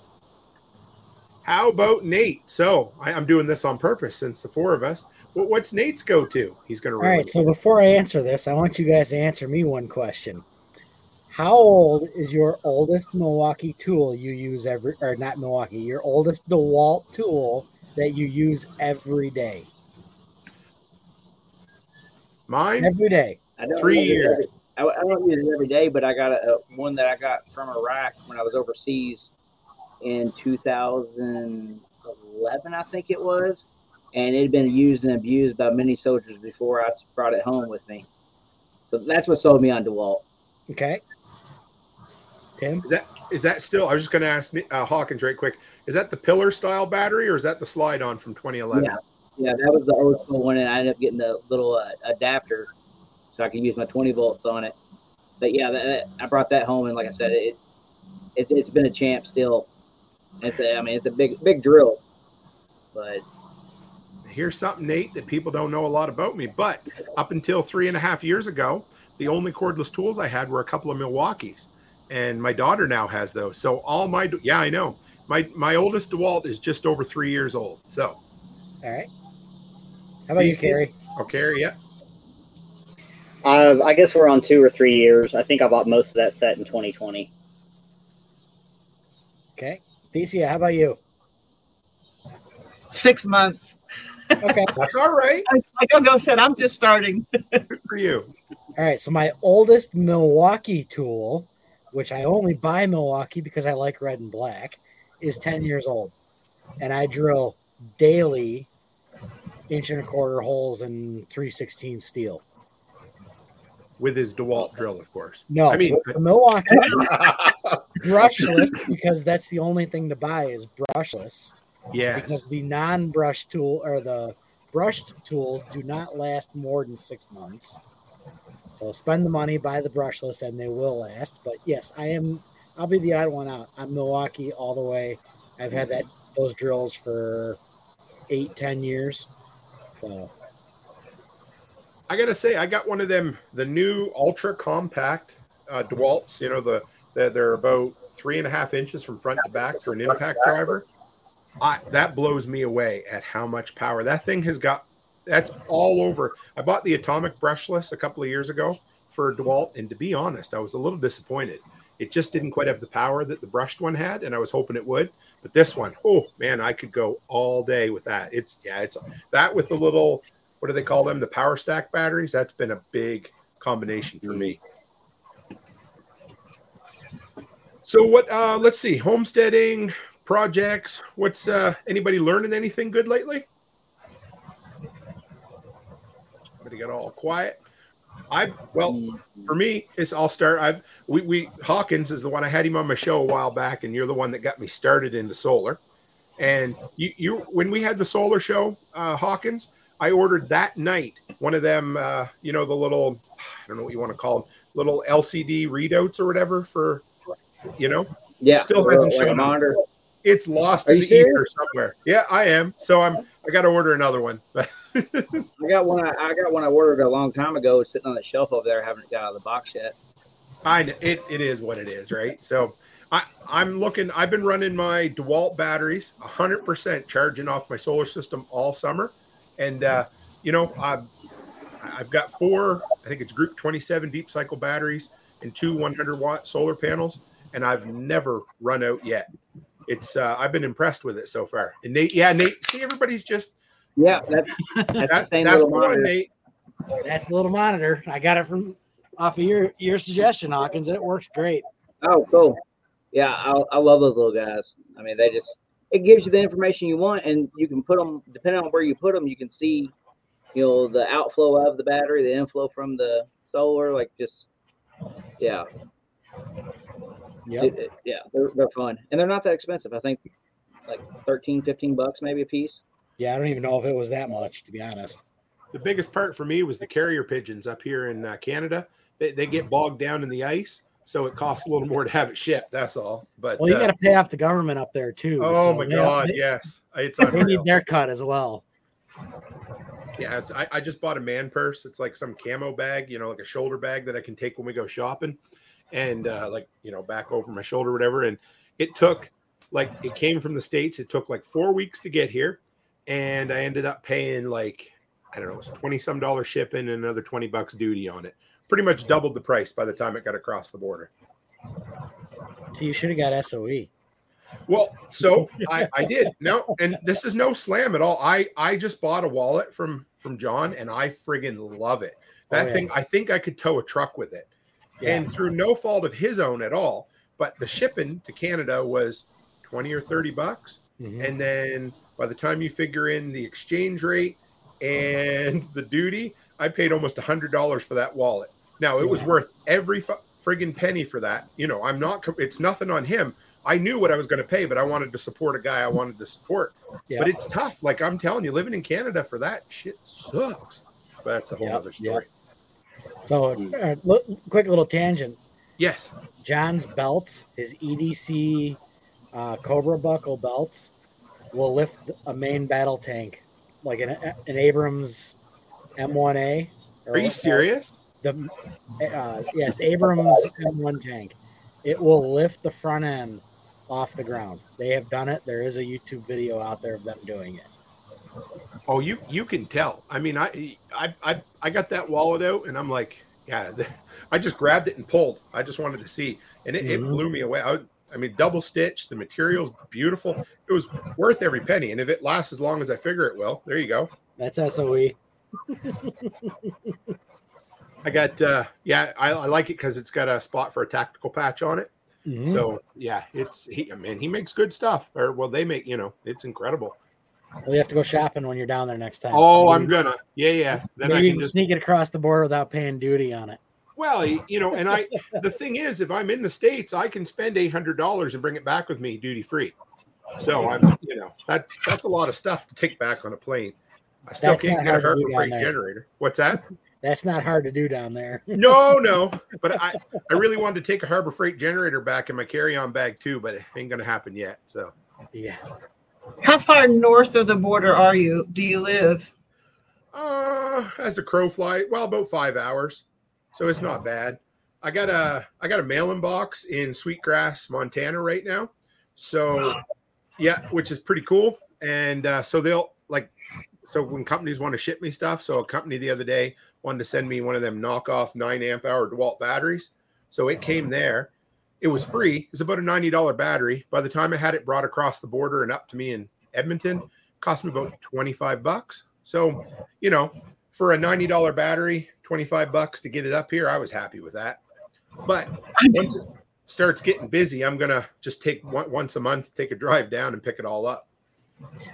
How about Nate? So I, I'm doing this on purpose since the four of us. What, what's Nate's go to? He's gonna. All right, so before I answer this, I want you guys to answer me one question. How old is your oldest Milwaukee tool you use every or not Milwaukee, your oldest DeWalt tool that you use every day? mine. Every day. I don't Three use it years. every- I, I don't use it every day, but I got a, a one that I got from Iraq when I was overseas in 2011, I think it was, and it had been used and abused by many soldiers before I brought it home with me. So that's what sold me on DeWalt. Okay. Tim? Is that is that still? I was just going to ask uh, Hawkins right quick. Is that the pillar style battery or is that the slide on from 2011? Yeah, yeah, that was the old school one, and I ended up getting the little uh, adapter so I could use my 20 volts on it. But yeah, that, that- I brought that home, and like I said, it it's it's been a champ still. It's a, I mean, it's a big big drill, but Here's something, Nate, that people don't know a lot about me. But up until three and a half years ago, the only cordless tools I had were a couple of Milwaukee's, and my daughter now has those. So all my yeah, I know my my oldest Dewalt is just over three years old. So All right. How about you, DC? Kerry? okay, yeah, Uh, I guess we're on two or three years. I think I bought most of that set in 2020. Okay. Thecia, how about you? Six months. Okay. <laughs> that's all right. Like Ogo said, I'm just starting. <laughs> Good for you. All right. So my oldest Milwaukee tool, which I only buy Milwaukee because I like red and black, is 10 mm-hmm. years old. And I drill daily inch and a quarter holes in 316 steel. With his Dewalt drill, of course. No, I mean, Milwaukee <laughs> brushless because that's the only thing to buy is brushless. yes. Because the non-brush tool or the brushed tools do not last more than six months. So spend the money, buy the brushless, and they will last. But yes, I am. I'll be the odd one out. I'm Milwaukee all the way. I've had that those drills for eight, ten years. So I gotta say, I got one of them, the new ultra compact uh, Dewalts. You know, the, the they're about three and a half inches from front to back for an impact driver. I, that blows me away at how much power that thing has got. That's all over. I bought the atomic brushless a couple of years ago for Dewalt, and to be honest, I was a little disappointed. It just didn't quite have the power that the brushed one had, and I was hoping it would. But this one, oh man, I could go all day with that. It's yeah, it's that with the little what do they call them? The power stack batteries. That's been a big combination for me. So what uh let's see, homesteading projects. What's uh anybody learning anything good lately? Everybody got all quiet. I well for me, it's I'll start. I've we we Hawkins is the one I had him on my show a while back, and you're the one that got me started into solar. And you you when we had the solar show, uh Hawkins, I ordered that night one of them, uh, you know, the little, I don't know what you want to call them, little LCD readouts or whatever for, you know, yeah, Still hasn't shown up. it's lost Are in the ether somewhere. Yeah, I am. So I'm, I got to order another one. <laughs> I got one. I, I got one I ordered a long time ago. It's sitting on the shelf over there. I haven't got out of the box yet. I it, it is what it is, right? So I, I'm looking, I've been running my DeWalt batteries 100% charging off my solar system all summer. And, uh, you know, I've, I've got four, I think it's group 27 deep cycle batteries and two 100 watt solar panels, and I've never run out yet. It's, uh, I've been impressed with it so far. And Nate, yeah, Nate, see, everybody's just, Yeah, that, <laughs> that's the same that's the little monitor. Nate. That's the little monitor. I got it from off of your your suggestion, Hawkins. and It works great. Oh, cool. Yeah, I, I love those little guys. I mean, they just it gives you the information you want, and you can put them depending on where you put them. You can see, you know, the outflow of the battery, the inflow from the solar. Like just, yeah, Yep. It- it- yeah, they're they're fun, and they're not that expensive. I think like 13, 15 bucks maybe a piece. Yeah, I don't even know if it was that much to be honest. The biggest part for me was the carrier pigeons up here in uh, Canada. They, they get bogged down in the ice, so it costs a little more to have it shipped. That's all. But Well, you uh, got to pay off the government up there too. oh so my god, they, yes, it's they need their cut as well. Yeah, it's, I, I just bought a man purse. It's like some camo bag, you know, like a shoulder bag that I can take when we go shopping, and uh, like you know, back over my shoulder, whatever. And it took like it came from the states. It took like four weeks to get here, and I ended up paying like I don't know, it was twenty some dollars shipping and another twenty bucks duty on it. Pretty much doubled the price by the time it got across the border. So you should have got. SOE. Well, so <laughs> I, I did no, and this is no slam at all. I I just bought a wallet from from John, and I friggin' love it. That Oh, yeah. thing, I think I could tow a truck with it, Yeah. and through no fault of his own at all. But the shipping to Canada was twenty or thirty bucks, Mhm. and then by the time you figure in the exchange rate and the duty, I paid almost a hundred dollars for that wallet. Now it was worth every fu- friggin' penny for that. You know, I'm not, it's nothing on him. I knew what I was going to pay, but I wanted to support a guy I wanted to support. Yeah. But it's tough. Like I'm telling you, living in Canada for that shit sucks. But that's a whole Yep, other yep. story. So, uh, look, quick little tangent. Yes. John's belts, his EDC uh, Cobra buckle belts, will lift a main battle tank, like an, an Abrams M1A. Are you serious? The uh, yes, Abrams M1 tank. It will lift the front end off the ground. They have done it. There is a YouTube video out there of them doing it. Oh, you you can tell. I mean, I I I, I got that wallet out, and I'm like, yeah. <laughs> I just grabbed it and pulled. I just wanted to see, and it, it Mhm. blew me away. I, I mean, double stitched. The material's beautiful. It was worth every penny. And if it lasts as long as I figure it will, there you go. That's. SOE. I got uh yeah, I, I like it because it's got a spot for a tactical patch on it. Mhm. So yeah, it's he I mean he makes good stuff. Or well, they make you know it's incredible. Well, you have to go shopping when you're down there next time. Oh, I'm gonna yeah yeah. Then Maybe I you can can just sneak it across the border without paying duty on it. Well you know, and I the thing is, if I'm in the states, I can spend eight hundred dollars and bring it back with me duty free. So I'm you know that that's a lot of stuff to take back on a plane. I still That's can't get a hard to do Harbor Freight generator. What's that? That's not hard to do down there. <laughs> No, no. But I, I really wanted to take a Harbor Freight generator back in my carry-on bag too, but it ain't gonna happen yet. So Yeah. How far north of the border are you? Do you live? uh as a crow fly, well, about five hours. So it's not bad. I got a I got a mailing box in Sweetgrass, Montana right now. So yeah, which is pretty cool. And uh, so they'll like so when companies want to ship me stuff, so a company the other day wanted to send me one of them knockoff nine amp hour DeWalt batteries. So it came there. It was free. It's about a ninety dollar battery. By the time I had it brought across the border and up to me in Edmonton, cost me about twenty five bucks. So you know, for a ninety dollar battery, twenty five bucks to get it up here, I was happy with that. But once it starts getting busy, I'm gonna just take one, once a month, take a drive down and pick it all up.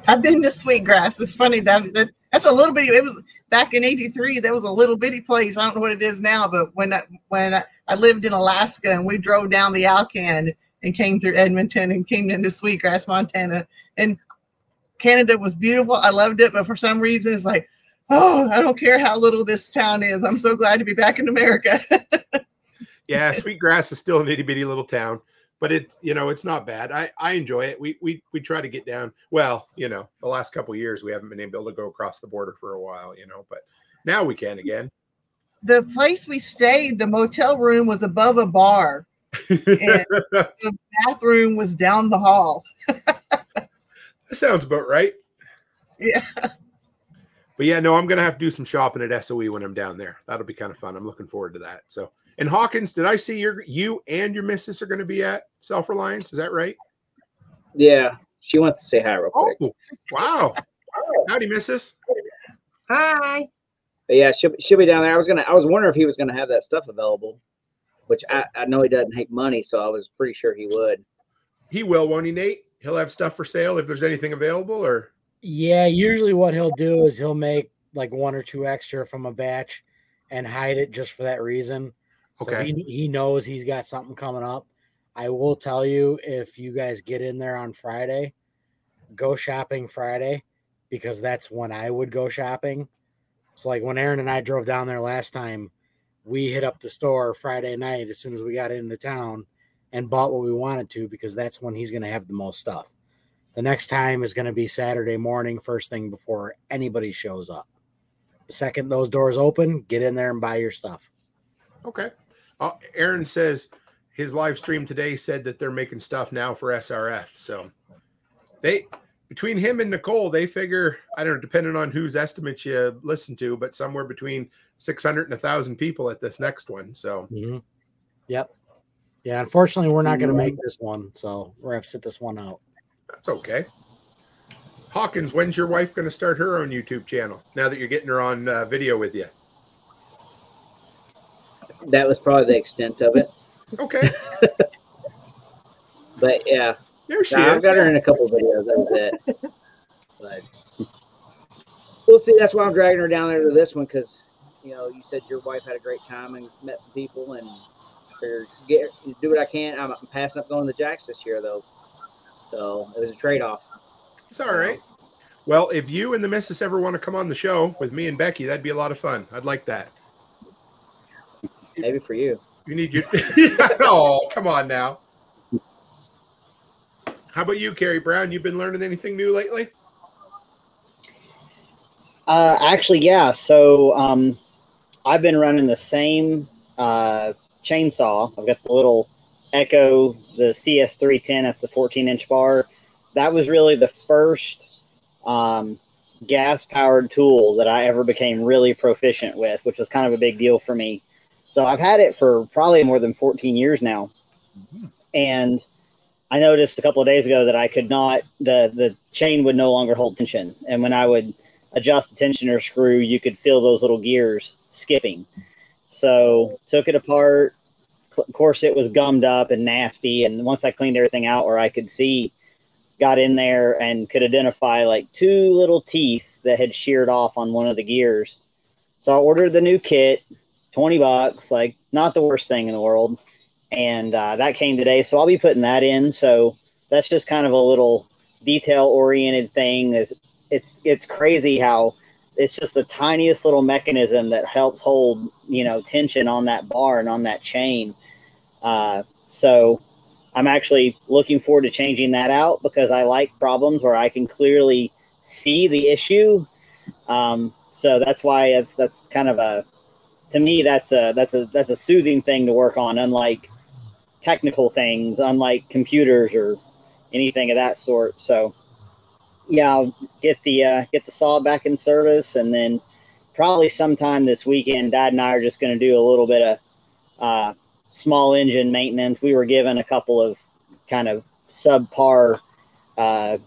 I've been to Sweetgrass. It's funny that, that that's a little bitty. It was back in '83. That was a little bitty place. I don't know what it is now, but when I, when I, I lived in Alaska and we drove down the Alcan and came through Edmonton and came into Sweetgrass, Montana, and Canada was beautiful. I loved it, but for some reason, it's like, oh, I don't care how little this town is. I'm so glad to be back in America. <laughs> Yeah, Sweetgrass is still an itty bitty little town, but it's you know it's not bad. I I enjoy it. We we we try to get down. Well, you know, the last couple of years we haven't been able to go across the border for a while, you know, but now we can again. the place we stayed, the motel room was above a bar. And <laughs> the bathroom was down the hall. <laughs> That sounds about right. Yeah. But yeah, no, I'm gonna have to do some shopping at SOE when I'm down there. That'll be kind of fun. I'm looking forward to that. So, and Hawkins, did I see your you and your missus are going to be at Self Reliance? Is that right? Yeah, she wants to say hi real quick. Oh, wow! <laughs> Howdy, missus. Hi. But yeah, she'll, she'll be down there. I was gonna, I was wondering if he was gonna have that stuff available, which I, I know he doesn't hate money, so I was pretty sure he would. He will, won't he, Nate? He'll have stuff for sale if there's anything available, or Yeah, usually what he'll do is he'll make like one or two extra from a batch and hide it just for that reason. So Okay. he, he knows he's got something coming up. I will tell you if you guys get in there on Friday, go shopping Friday because that's when I would go shopping. So like when Erin and I drove down there last time, we hit up the store Friday night as soon as we got into town and bought what we wanted to because that's when he's going to have the most stuff. The next time is going to be Saturday morning, first thing before anybody shows up. The second those doors open, get in there and buy your stuff. okay. Uh, Aaron says his live stream today said that they're making stuff now for SRF. So they between him and Nicole, they figure I don't know, depending on whose estimates you listen to, but somewhere between six hundred and a thousand people at this next one. So Yep. Yeah, unfortunately, we're not going to make this one, so we're going to sit this one out. That's okay. Hawkins, when's your wife going to start her own YouTube channel? Now that you're getting her on uh, video with you. That was probably the extent of it. Okay, <laughs> But yeah, there she Nah, I've got her in a couple videos. That's it. But we'll see. That's why I'm dragging her down there to this one because, you know, you said your wife had a great time and met some people and get do what I can. I'm, I'm passing up going to Jacks this year though, so it was a trade off. It's all right. Well, if you and the missus ever want to come on the show with me and Becky, that'd be a lot of fun. I'd like that. Maybe for you. You need your. <laughs> oh, come on now. How about you, Kerry Brown? You've been learning anything new lately? Uh, actually, yeah. So um, I've been running the same uh, chainsaw. I've got the little Echo, the CS310. That's the 14 inch bar. That was really the first um, gas powered tool that I ever became really proficient with, which was kind of a big deal for me. So I've had it for probably more than 14 years now. And I noticed a couple of days ago that I could not, the, the chain would no longer hold tension. And when I would adjust the tensioner screw, you could feel those little gears skipping. So took it apart. Of course, it was gummed up and nasty. And once I cleaned everything out, where I could see, got in there and could identify like two little teeth that had sheared off on one of the gears. So I ordered the new kit, twenty bucks, like not the worst thing in the world. And uh, that came today, so I'll be putting that in. So that's just kind of a little detail oriented thing. It's it's it's crazy how it's just the tiniest little mechanism that helps hold you know tension on that bar and on that chain. Uh, so I'm actually looking forward to changing that out because I like problems where I can clearly see the issue. Um, so that's why it's that's kind of a to me that's a that's a that's a soothing thing to work on, unlike technical things, unlike computers or anything of that sort. So yeah, I'll get the uh, get the saw back in service, and then probably sometime this weekend, Dad and I are just going to do a little bit of uh, small engine maintenance. We were given a couple of kind of subpar, uh,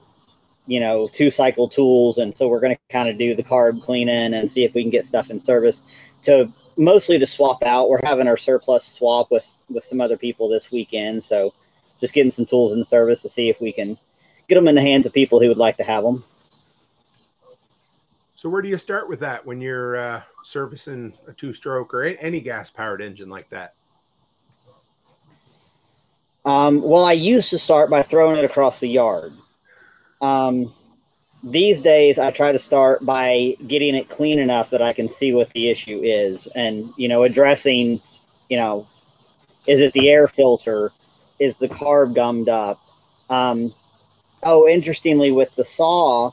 you know, two cycle tools, and so we're going to kind of do the carb cleaning and see if we can get stuff in service to mostly to swap out. We're having our surplus swap with with some other people this weekend, so just getting some tools in service to see if we can get them in the hands of people who would like to have them. So where do you start with that when you're uh, servicing a two-stroke or any gas-powered engine like that? Um, well, I used to start by throwing it across the yard. Um, these days, I try to start by getting it clean enough that I can see what the issue is, and you know, addressing, you know, is it the air filter? Is the carb gummed up? Um, oh, interestingly, with the saw,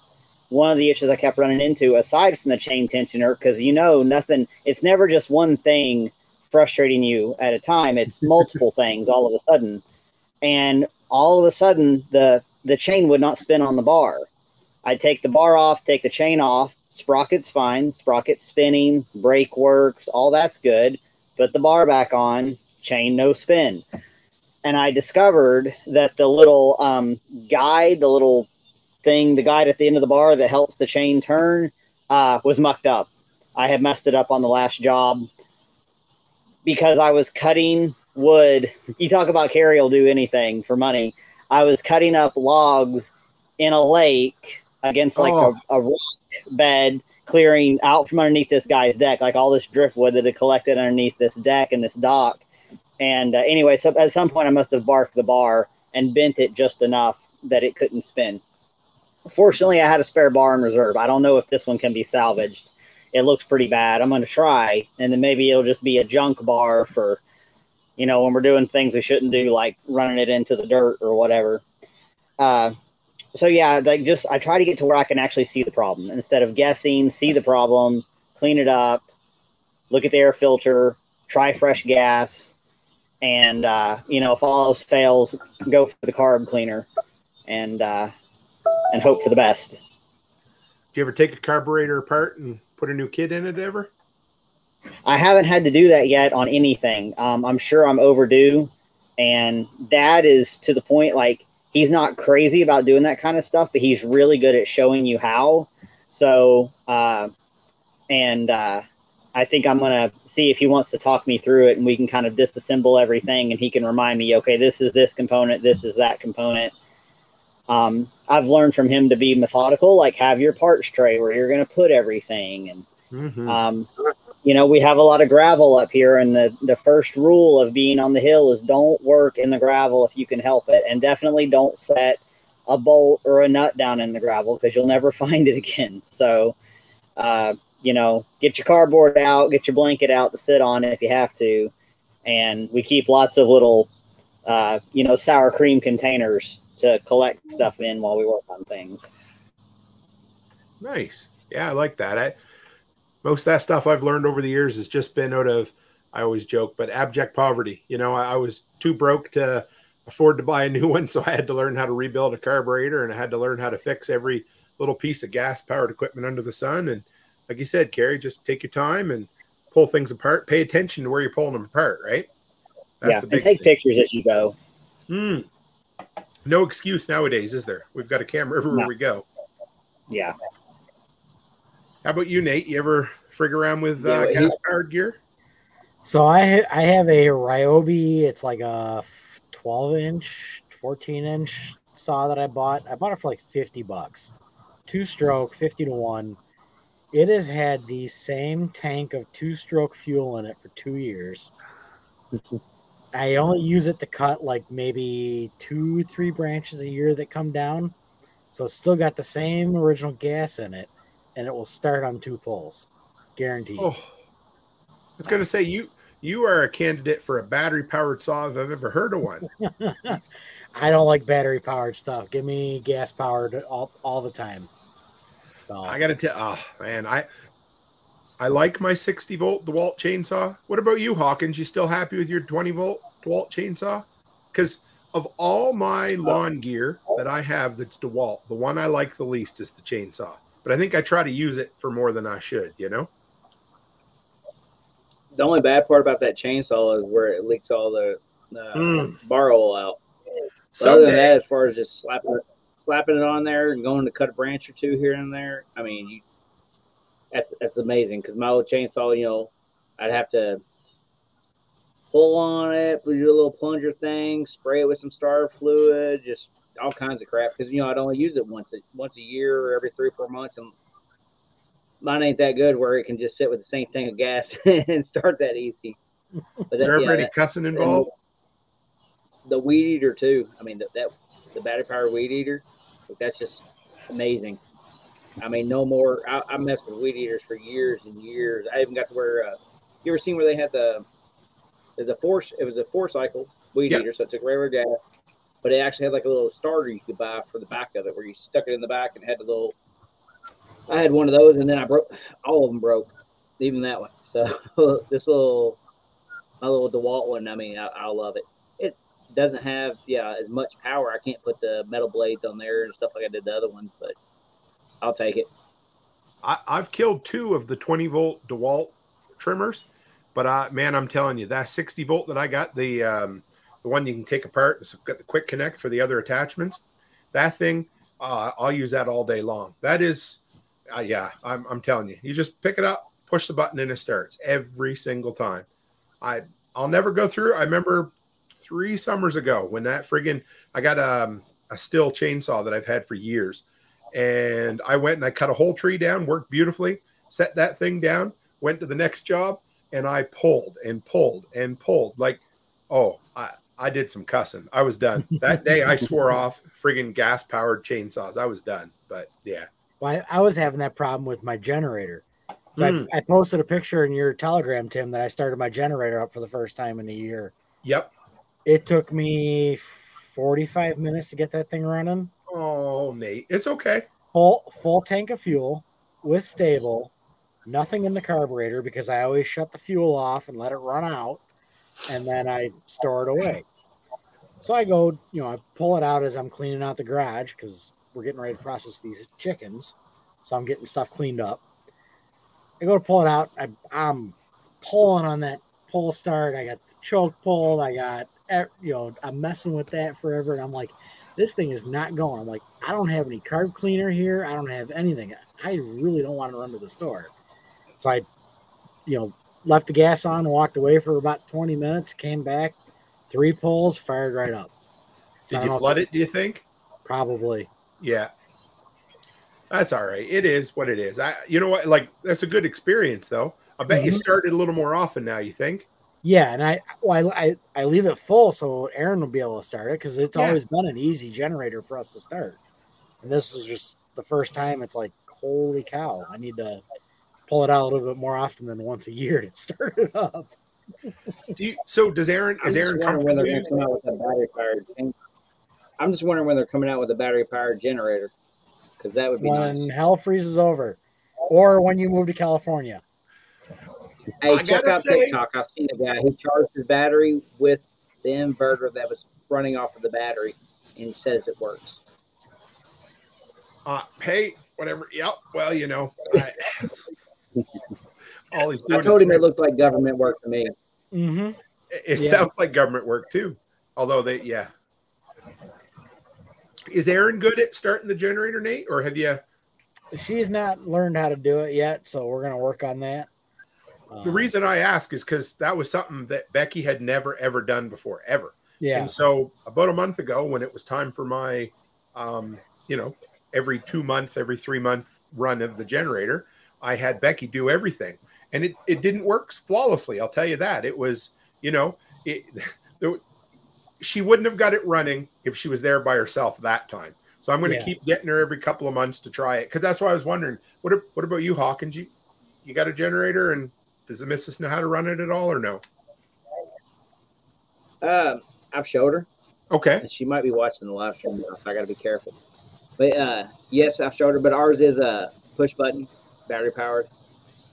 one of the issues I kept running into, aside from the chain tensioner, because you know, nothing. It's never just one thing frustrating you at a time. It's multiple <laughs> things all of a sudden, and all of a sudden, the the chain would not spin on the bar. I'd take the bar off, take the chain off, sprocket's fine, sprocket's spinning, brake works, all that's good. Put the bar back on, chain no spin. And I discovered that the little um, guide, the little thing, the guide at the end of the bar that helps the chain turn, uh, was mucked up. I had messed it up on the last job because I was cutting wood. You talk about Kerry will do anything for money. I was cutting up logs in a lake against like Oh. a, a rock bed, clearing out from underneath this guy's deck, like all this driftwood that had collected underneath this deck and this dock. And uh, anyway, so at some point I must have barked the bar and bent it just enough that it couldn't spin. Fortunately, I had a spare bar in reserve. I don't know if this one can be salvaged. It looks pretty bad. I'm going to try, and then maybe it'll just be a junk bar for, you know, when we're doing things we shouldn't do, like running it into the dirt or whatever. Uh, so yeah, like just I try to get to where I can actually see the problem instead of guessing. See the problem, clean it up, look at the air filter, try fresh gas, and uh, you know if all else fails, go for the carb cleaner, and uh, and hope for the best. Do you ever take a carburetor apart and put a new kit in it ever? I haven't had to do that yet on anything. Um, I'm sure I'm overdue, and Dad is to the point like he's not crazy about doing that kind of stuff, but he's really good at showing you how. So, uh, and uh, I think I'm gonna see if he wants to talk me through it, and we can kind of disassemble everything, and he can remind me, okay, this is this component, this is that component. Um, I've learned from him to be methodical, like have your parts tray where you're gonna put everything, and Mhm. um, you know, we have a lot of gravel up here, and the, the first rule of being on the hill is don't work in the gravel if you can help it. And definitely don't set a bolt or a nut down in the gravel because you'll never <laughs> find it again. So, uh, you know, get your cardboard out, get your blanket out to sit on if you have to. And we keep lots of little, uh, you know, sour cream containers to collect stuff in while we work on things. Nice. Yeah, I like that. I most of that stuff I've learned over the years has just been out of I always joke, but abject poverty. You know, I, I was too broke to afford to buy a new <laughs> one, so I had to learn how to rebuild a carburetor and I had to learn how to fix every little piece of gas powered equipment under the sun. And like you said, Kerry, just take your time and pull things apart. Pay attention to where you're pulling them apart, right? yeah, and take pictures as you go. Mm. No excuse nowadays, is there? We've got a camera <laughs> everywhere No. we go. Yeah. How about you, Nate? You ever frig around with uh, he- gas powered gear? So I I have a Ryobi. It's like a 12 inch, 14 inch saw that I bought. I bought it for like 50 bucks. Two stroke, 50 to 1. It has had the same tank of two stroke fuel in it for two years. <laughs> I only use it to cut like maybe two, three branches a year that come down. So it's still got the same original gas in it, and it will start on two poles, Guaranteed. Oh, I was going to say you you are a candidate for a battery powered saw if I've ever heard of one. <laughs> I don't like battery powered stuff. Give me gas powered all, all the time. So I got to tell, oh man, I I like my 60 volt DeWalt chainsaw. What about you, Hawkins? You still happy with your 20 volt DeWalt chainsaw? Because of all my lawn gear that I have that's DeWalt, the one I like the least is the chainsaw. But I think I try to use it for more than I should, you know? The only bad part about that chainsaw is where it leaks all the uh, Mm. bar oil out. But other than that, as far as just slapping it, slapping it on there and going to cut a branch or two here and there, I mean, you, that's that's amazing. Because my old chainsaw, you know, I'd have to pull on it, do a little plunger thing, spray it with some star fluid, just all kinds of crap. Because you know, I'd only use it once a once a year or every three or four months, and mine ain't that good where it can just sit with the same thing of gas <laughs> and start that easy. But is there yeah, already cussing involved? the weed eater too. I mean, that, that the battery powered weed eater, like, that's just amazing. I mean, no more. I, I messed with weed eaters for years and years. I even got to where uh, you ever seen where they had the there's a four it was a four cycle weed eater, so it took regular gas, but it actually had like a little starter you could buy for the back of it, where you stuck it in the back and had the little. I had one of those, and then I broke all of them broke, even that one. So <laughs> this little my little DeWalt one, I mean, I, I love it. It doesn't have yeah as much power. I can't put the metal blades on there and stuff like I did the other ones, but I'll take it. I, I've killed two of the 20 volt DeWalt trimmers, but I, man, I'm telling you, that 60 volt that I got, the um, the one you can take apart, it's got the quick connect for the other attachments. That thing, uh, I'll use that all day long. That is, uh, yeah, I'm, I'm telling you, you just pick it up, push the button and it starts every single time. I I'll never go through. I remember three summers ago when that friggin' I got um, a Stihl chainsaw that I've had for years, and I went and I cut a whole tree down, worked beautifully, set that thing down, went to the next job, and I pulled and pulled and pulled like, oh, I did some cussing. I was done that day. I <laughs> swore off friggin' gas powered chainsaws. I was done. But yeah, Well, I, I was having that problem with my generator. So Mm. I, I posted a picture in your telegram, Tim, that I started my generator up for the first time in a year. yep. It took me 45 minutes to get that thing running. Oh, Nate, it's okay. Full full tank of fuel with stable, nothing in the carburetor because I always shut the fuel off and let it run out, and then I store it away. So I go, you know, I pull it out as I'm cleaning out the garage because we're getting ready to process these chickens. So I'm getting stuff cleaned up. I go to pull it out. I, I'm pulling on that pull start. I got the choke pulled. I got, you know, I'm messing with that forever. And I'm like, this thing is not going. I'm like, I don't have any carb cleaner here. I don't have anything. I really don't want to run to the store. So I, you know, left the gas on, walked away for about 20 minutes, came back, three pulls, fired right up. So Did you flood it? Do you think? Probably. Yeah. That's all right. It is what it is. I, you know what? Like that's a good experience, though. I bet you Mhm. started a little more often now. You think? Yeah, and I well, I, I I leave it full so Erin will be able to start it because it's Yeah. always been an easy generator for us to start. And this is just the first time it's like, holy cow, I need to pull it out a little bit more often than once a year to start it up. Do you, so does Erin? I'm Is just Erin wondering when they're comfortable? going to come out with a battery powered. I'm just wondering when they're coming out with a battery powered generator, because that would be When nice. hell freezes over, or when you move to California. Hey, I check out say- TikTok. I've seen a guy. who charged his battery with the inverter that was running off of the battery, and he says it works. Uh, hey, whatever. Yep. Well, you know, I, <laughs> all he's doing. I told is him it looked like government work to me. Mm-hmm. It, it Yeah. sounds like government work too. Although they, yeah. Is Erin good at starting the generator, Nate, or have you? She's not learned how to do it yet, so we're gonna work on that. The Um, reason I ask is because that was something that Becky had never ever done before, ever. yeah, And so about a month ago, when it was time for my, um, you know, every two month, every three month run of the generator, I had Becky do everything, and it it didn't work flawlessly. I'll tell you that. It was, you know, it. <laughs> There, she wouldn't have got it running if she was there by herself that time. So I'm going to Yeah. keep getting her every couple of months to try it because that's why I was wondering. What what about you, Hawkins? You you got a generator, and does the missus know how to run it at all, or no? Um, I've showed her, Okay. and she might be watching the live stream now, so I got to be careful. But uh, yes, I've showed her, but ours is a push button, battery powered.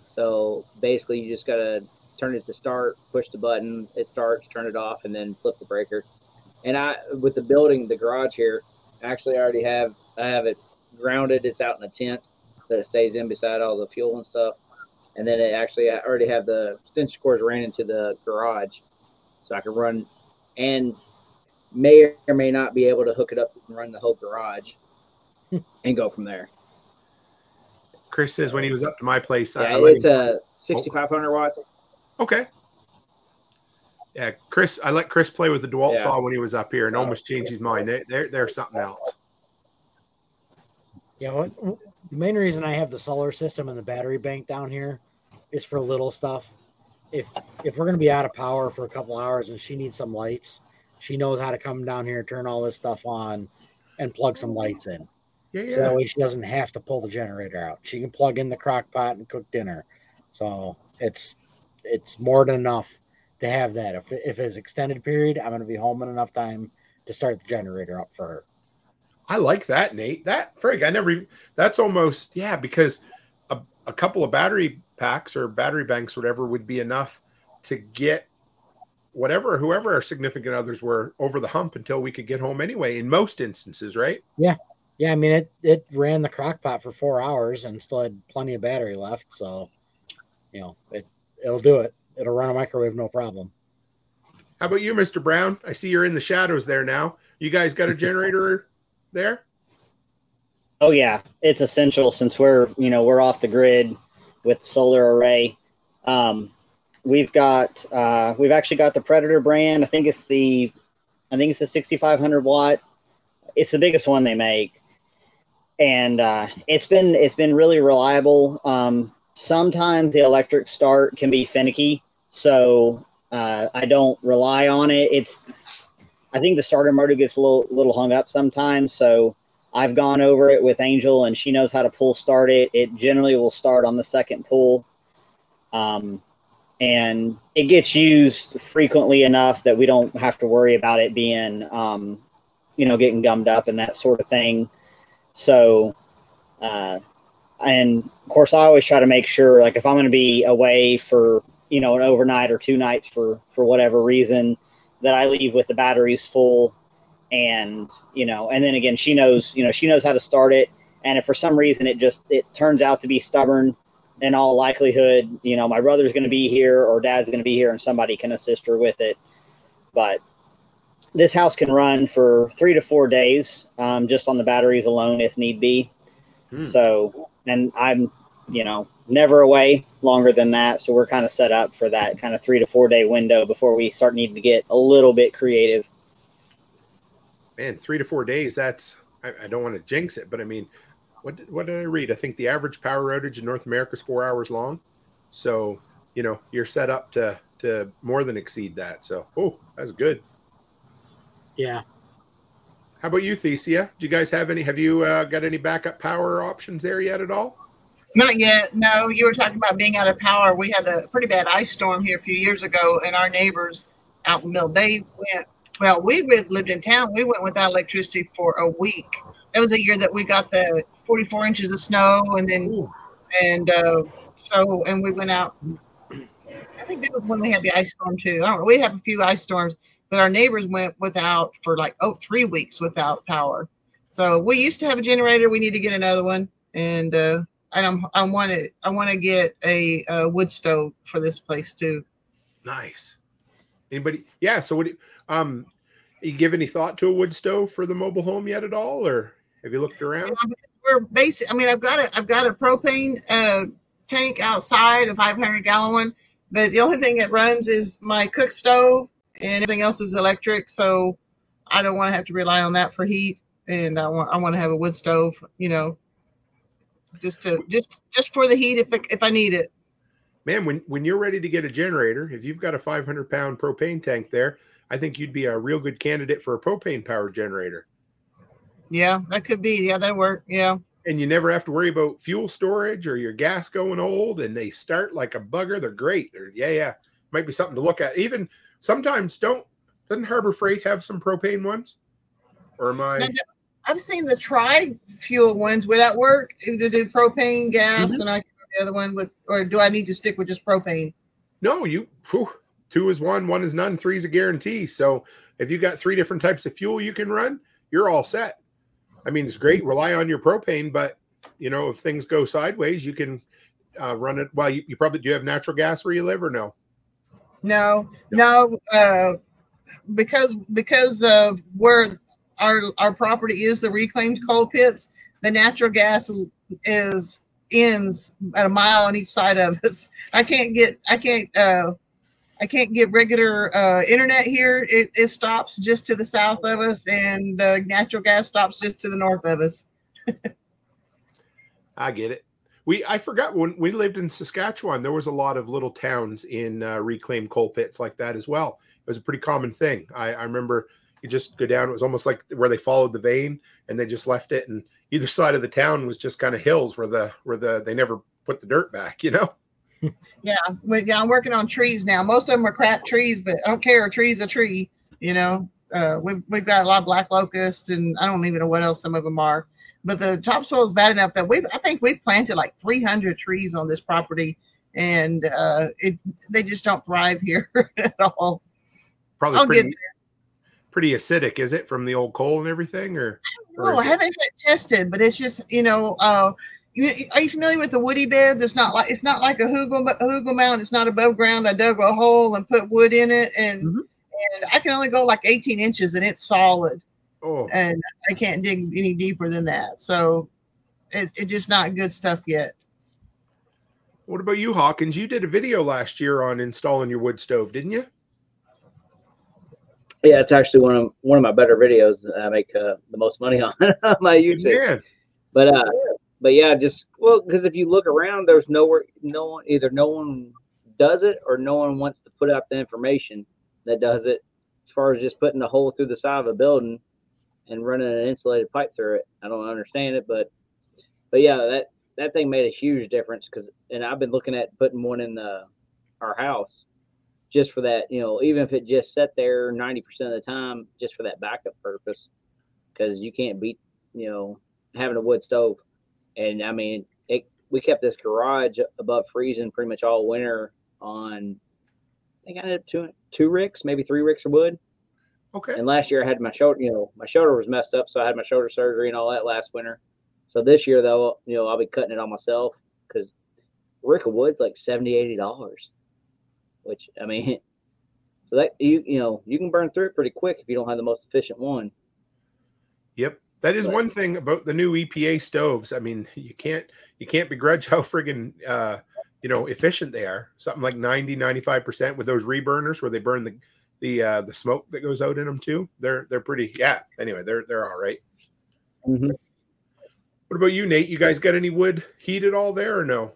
So basically, you just got to turn it to start, push the button, it starts, turn it off, and then flip the breaker. And I, with the building, the garage here, actually, I already have I have it grounded. It's out in a tent that it stays in beside all the fuel and stuff. And then it actually, I already have the extension cords ran into the garage, so I can run and may or may not be able to hook it up and run the whole garage <laughs> and go from there. Chris says when he was up to my place, I- Yeah, I let it's uh, a 6500 watts. Okay. Yeah, Chris, I let Chris play with the DeWalt Yeah. saw when he was up here and almost changed his mind. They, they're, they're something else. Yeah, what, the main reason I have the solar system and the battery bank down here is for little stuff. If if we're gonna be out of power for a couple hours and she needs some lights, she knows how to come down here, turn all this stuff on, and plug some lights in. Yeah, So that way she doesn't have to pull the generator out. She can plug in the crock pot and cook dinner. So it's it's more than enough to have that. If if it's extended period, I'm gonna be home in enough time to start the generator up for her. I like that, Nate. That frig, I never. That's almost yeah, because a, a couple of battery packs or battery banks, whatever, would be enough to get whatever whoever our significant others were over the hump until we could get home anyway. In most instances, right? Yeah, I mean it it ran the crock pot for four hours and still had plenty of battery left. So, you know, it it'll do it. It'll run a microwave no problem. How about you, Mister Brown? I see you're in the shadows there now. You guys got a <laughs> generator there? Oh yeah, it's essential since we're you know we're off the grid. with solar array. Um, we've got uh, we've actually got the Predator brand. I think it's the I think it's the 6500 watt. It's the biggest one they make, and uh, it's been it's been really reliable. Um, sometimes the electric start can be finicky, so uh, I don't rely on it. It's I think the starter motor gets a little little hung up sometimes, so I've gone over it with Angel, and she knows how to pull start it. It generally will start on the second pull. Um, and it gets used frequently enough that we don't have to worry about it being, um, you know, getting gummed up and that sort of thing. So, uh, and of course, I always try to make sure, like, if I'm going to be away for, you know, an overnight or two nights for for whatever reason, that I leave with the batteries full, and you know, and then again, she knows, you know, she knows how to start it, and if for some reason it just it turns out to be stubborn, in all likelihood, you know, my brother's going to be here or dad's going to be here and somebody can assist her with it. But this house can run for three to four days um, just on the batteries alone if need be. Hmm. So, and I'm, you know, never away longer than that. So we're kind of set up for that kind of three to four day window before we start needing to get a little bit creative. Man, three to four days. That's, I, I don't want to jinx it, but I mean, what did, what did I read? I think the average power outage in North America is four hours long. So, you know, you're set up to to more than exceed that. So, oh, that's good. Yeah. How about you, Thecia? Do you guys have any? Have you uh, got any backup power options there yet at all? Not yet. No, you were talking about being out of power. We had a pretty bad ice storm here a few years ago, and our neighbors out in the middle, they went. Well, we lived in town. We went without electricity for a week that was a year that we got the 44 inches of snow, and then Ooh. and uh, so and we went out. I think that was when we had the ice storm too. I don't know. We have a few ice storms, but our neighbors went without for like oh three weeks without power. So we used to have a generator. We need to get another one, and uh, and I'm I want to I want to get a, a, wood stove for this place too. Nice. Anybody? Yeah. So what? um, you give any thought to a wood stove for the mobile home yet at all, or? Have you looked around? Yeah, we're basic. I mean, I've got a I've got a propane uh, tank outside, a 500 gallon one, but the only thing that runs is my cook stove, and everything else is electric. So I don't want to have to rely on that for heat, and I want I want to have a wood stove, you know, just to just just for the heat if if I need it. Man, when when you're ready to get a generator, if you've got a 500 pound propane tank there, I think you'd be a real good candidate for a propane powered generator. Yeah, that could be. Yeah, that'd work. Yeah. And you never have to worry about fuel storage or your gas going old. And they start like a bugger. They're great. They're yeah, yeah. Might be something to look at. Even sometimes don't doesn't Harbor Freight have some propane ones? Or am I? I've seen the tri-fuel ones. Would that work? Either do propane, gas, mm-hmm. and I the other one with, or do I need to stick with just propane? No, you. Whew, two is one, one is none, three is a guarantee. So if you got three different types of fuel you can run, you're all set. I mean, it's great. Rely on your propane, but you know, if things go sideways, you can uh, run it. Well, you, you, probably do you have natural gas where you live or no? No, no, uh, because because of where our our property is, the reclaimed coal pits, the natural gas is ends at a mile on each side of us. I can't get I can't uh, I can't get regular uh, internet here. It, it stops just to the south of us, and the natural gas stops just to the north of us. <laughs> I get it. We I forgot when we lived in Saskatchewan, there was a lot of little towns in uh, reclaimed coal pits like that as well. It was a pretty common thing. I, I remember you just go down. It was almost like where they followed the vein and they just left it, and either side of the town was just kind of hills where the where the they never put the dirt back. You know <laughs> yeah, we, yeah, I'm working on trees now. Most of them are crap trees, but I don't care. A tree's a tree, you know. Uh, we've we've got a lot of black locusts, and I don't even know what else some of them are. But the topsoil is bad enough that we I think we've planted like 300 trees on this property, and uh, it they just don't thrive <laughs> here at all. Probably I'll pretty, pretty acidic, is it, from the old coal and everything, or? Oh, I haven't tested, but it's just you know, uh, you, are you familiar with the woody beds? It's not like it's not like a hugel mound. It's not above ground. I dug a hole and put wood in it, and mm-hmm. and I can only go like 18 inches, and it's solid. Oh. And I can't dig any deeper than that. So it, it's just not good stuff yet. What about you, Hawkins? You did a video last year on installing your wood stove, didn't you? Yeah, it's actually one of one of my better videos that I make uh, the most money <laughs> on on my YouTube. Yeah. But uh, but yeah, just well, because if you look around, there's nowhere, no one, either no one does it or no one wants to put out the information that does it. As far as just putting a hole through the side of a building and running an insulated pipe through it, I don't understand it, but but yeah, that that thing made a huge difference because, and I've been looking at putting one in the our house just for that, you know, even if it just sat there 90% of the time, just for that backup purpose, because you can't beat, you know, having a wood stove. And I mean, it, we kept this garage above freezing pretty much all winter on, I think I ended up two, two ricks, maybe three ricks of wood. Okay. And last year I had my shoulder, you know, my shoulder was messed up. So I had my shoulder surgery and all that last winter. So this year though, you know, I'll be cutting it on myself because rick of wood's like 70 $80 which I mean, <laughs> so that you you know you can burn through it pretty quick if you don't have the most efficient one. Yep. That is But- one thing about the new EPA stoves. I mean, you can't you can't begrudge <laughs> how friggin' uh, you know efficient they are. Something like 90, 95% with those reburners where they burn the the uh, the smoke that goes out in them too. They're they're pretty yeah. Anyway, they're they're all right. Mm-hmm. What about you, Nate? You guys got any wood heat at all there or no?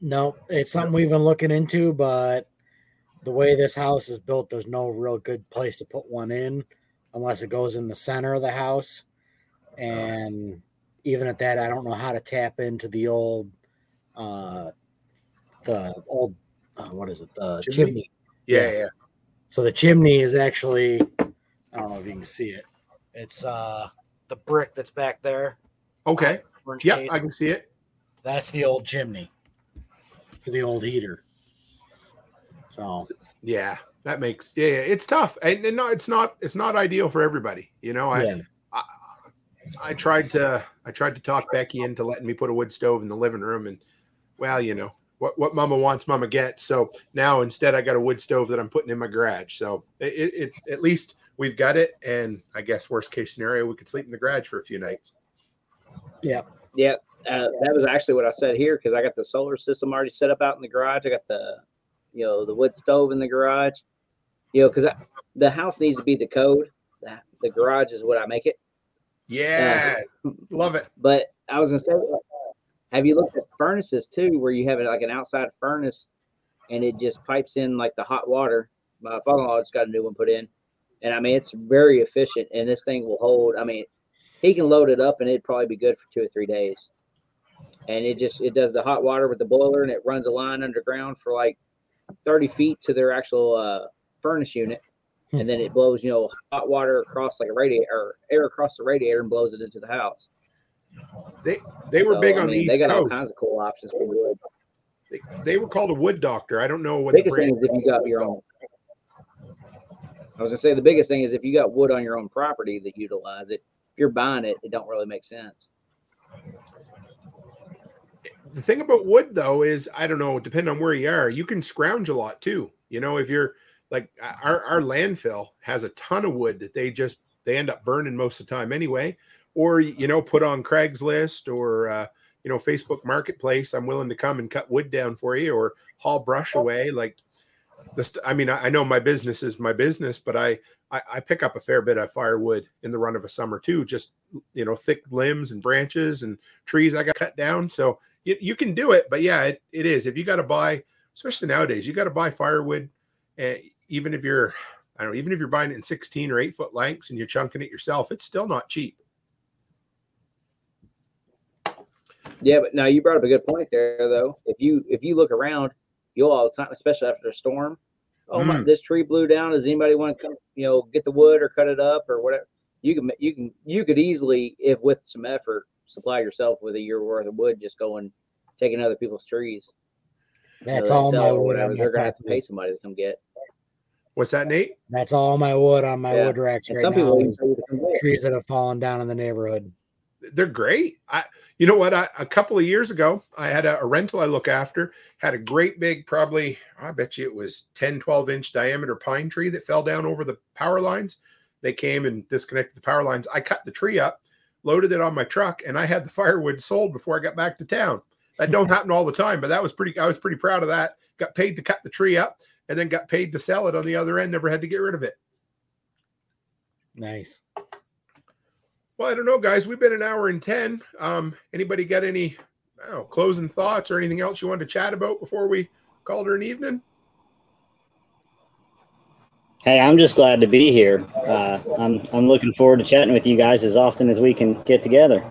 No, it's something we've been looking into, but the way this house is built, there's no real good place to put one in unless it goes in the center of the house. And even at that, I don't know how to tap into the old, uh, the old, uh, what is it? The Chimney? chimney. Yeah, Yeah. yeah. So the chimney is actually, I don't know if you can see it. It's uh the brick that's back there. Okay. Yeah. I can see it. That's the old chimney for the old heater. So Yeah, that makes yeah, yeah, it's tough. And, and no, it's not it's not ideal for everybody. You know, I yeah, I, I tried to I tried to talk Becky into letting me put a wood stove in the living room, and well, you know what what Mama wants, Mama gets. So now instead, I got a wood stove that I'm putting in my garage. So it, it, it at least we've got it, and I guess worst case scenario, we could sleep in the garage for a few nights. Yeah, uh, that was actually what I said here because I got the solar system already set up out in the garage. I got the, you know, the wood stove in the garage. You know, because the house needs to be the code. The, the garage is what I make it. Yes, love it. But I was gonna say, have you looked at furnaces too, where you have it like an outside furnace, and it just pipes in like the hot water? My father-in-law just got a new one put in, and I mean it's very efficient, and this thing will hold. I mean, he can load it up, and it'd probably be good for two or three days. And it just it does the hot water with the boiler, and it runs a line underground for like thirty feet to their actual uh, furnace unit, and then it blows you know hot water across like a radiator air across the radiator and blows it into the house. They they were So, big I on mean, the They East got all Coast. kinds of cool options for wood. They, they were called a wood doctor. I don't know what The the biggest thing is if you got your own. I was gonna say the biggest thing is if you got wood on your own property that utilize it. If you're buying it, it don't really make sense. the thing about wood though is I don't know, depending on where you are, you can scrounge a lot too. You know, if you're like our, our landfill has a ton of wood that they just they end up burning most of the time anyway, or you know, put on Craigslist or uh, you know, Facebook Marketplace. I'm willing to come and cut wood down for you or haul brush away. Like this, I mean, I, I know my business is my business, but I, I I pick up a fair bit of firewood in the run of a summer too. Just you know, thick limbs and branches and trees I got cut down. So you, you can do it, but yeah, it, it is. If you got to buy, especially nowadays, you got to buy firewood, and even if you're, I don't know, even if you're buying it in 16 or eight foot lengths and you're chunking it yourself, it's still not cheap. Yeah, but now you brought up a good point there though. If you if you look around, you'll all the time, especially after a storm. Oh my, Mm. this tree blew down. Does anybody want to come, you know, get the wood or cut it up or whatever? You can you can you could easily, if with some effort, supply yourself with a year worth of wood just going taking other people's trees. You know, that's they all my wood. whatever. On my They're gonna have to pay somebody to come get. What's that, Nate? That's all my wood on my Yeah. wood racks And right some now. people even is pay you to come get. trees that have fallen down in the neighborhood. They're great. I, you know what? I, a couple of years ago, I had a, a rental I look after, had a great big, probably, I bet you it was 10, 12 inch diameter pine tree that fell down over the power lines. They came and disconnected the power lines. I cut the tree up, loaded it on my truck, and I had the <laughs> firewood sold before I got back to town. That don't <laughs> happen all the time, but that was pretty. I was pretty proud of that. Got paid to cut the tree up, and then got paid to sell it on the other end. Never had to get rid of it. Nice. Well, I don't know, guys. We've been an hour and ten. Um, anybody got any know, closing thoughts or anything else you wanted to chat about before we called her an evening? Hey, I'm just glad to be here. Uh, I'm I'm looking forward to chatting with you guys as often as we can get together.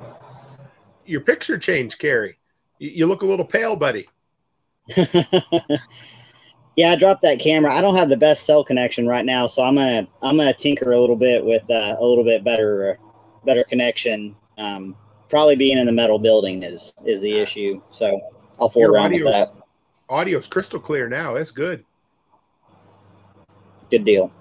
Your picture changed, Kerry. You, you look a little pale, buddy. <laughs> yeah, I dropped that camera. I don't have the best cell connection right now, so I'm gonna I'm gonna tinker a little bit with uh, a little bit better uh, better connection. Um, probably being in the metal building is is the issue. So I'll fool Your around with that. audio's crystal clear now. It's good. Good deal.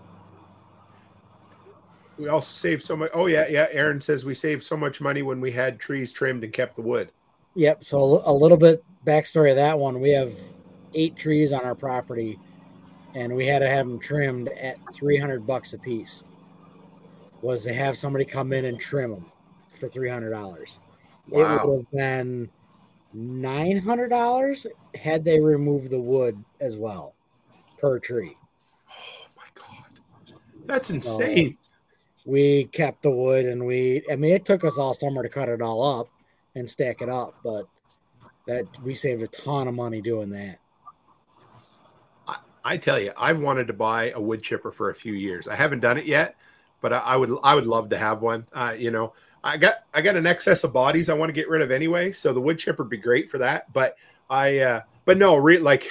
We also saved so much. Oh yeah, yeah. Erin says we saved so much money when we had trees trimmed and kept the wood. Yep. So a little bit backstory of that one. We have eight trees on our property, and we had to have them trimmed at three hundred bucks a piece. Was to have somebody come in and trim them for three hundred dollars. It would have been nine hundred dollars had they removed the wood as well per tree. Oh my god, that's insane. We kept the wood, and we. I mean, it took us all summer to cut it all up and stack it up, but that we saved a ton of money doing that. I tell you, I've wanted to buy a wood chipper for a few years. I haven't done it yet, but I, I would I would love to have one. Uh, you know, I got I got an excess of bodies I want to get rid of anyway, so the wood chipper would be great for that. But I uh, but no, re- like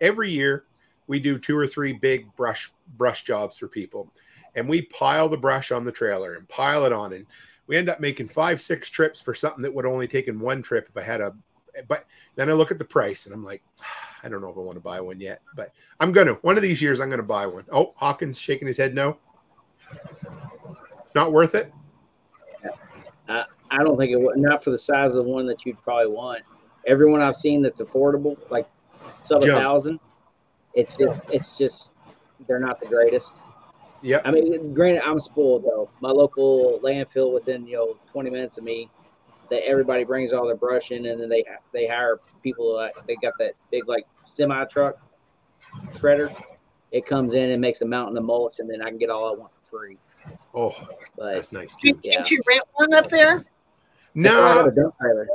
every year we do two or three big brush brush jobs for people, and we pile the brush on the trailer and pile it on, and we end up making five six trips for something that would only taken one trip if I had a. But then I look at the price and I'm like, I don't know if I want to buy one yet, but I'm gonna one of these years I'm gonna buy one. Oh, Hawkins shaking his head no. Not worth it. I don't think it would. Not for the size of the one that you'd probably want. Everyone I've seen that's affordable, like sub a Jump. thousand, it's just it's just they're not the greatest. Yeah. I mean, granted, I'm spoiled though. My local landfill within you know 20 minutes of me, that everybody brings all their brush in, and then they they hire people. Uh, they got that big like semi truck shredder. It comes in and makes a mountain of mulch, and then I can get all I want free. Oh, But that's nice too. Did, did you rent one up there? that's why I have No, a dump trailer.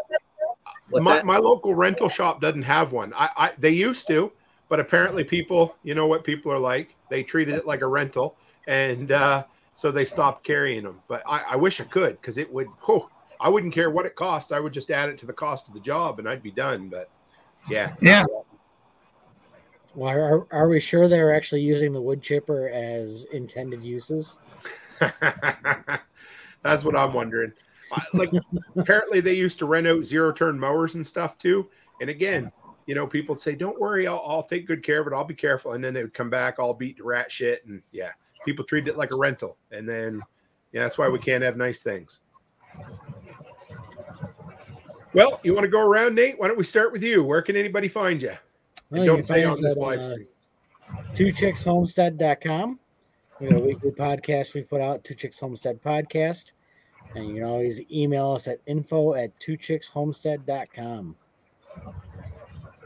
What's my, my local rental shop doesn't have one. I, I they used to, but apparently people, you know what people are like. They treated it like a rental, and uh, so they stopped carrying them. But I, I wish I could because it would. Oh, I wouldn't care what it cost. I would just add it to the cost of the job, and I'd be done. But yeah, Yeah. Well, are, are we sure they're actually using the wood chipper as intended uses? <laughs> That's what I'm wondering. Like, apparently they used to rent out zero turn mowers and stuff too. And again, you know, people would say, "Don't worry, I'll, I'll take good care of it. I'll be careful." And then they would come back all beat to rat shit. And yeah, people treated it like a rental. And then, yeah, that's why we can't have nice things. Well, you want to go around, Nate? Why don't we start with you? Where can anybody find you? Well, And don't can say on us this at, live uh, stream. twochickshomestead.com. We got a weekly podcast we put out, Two Chicks Homestead Podcast. And you can always email us at info at twochickshomestead.com.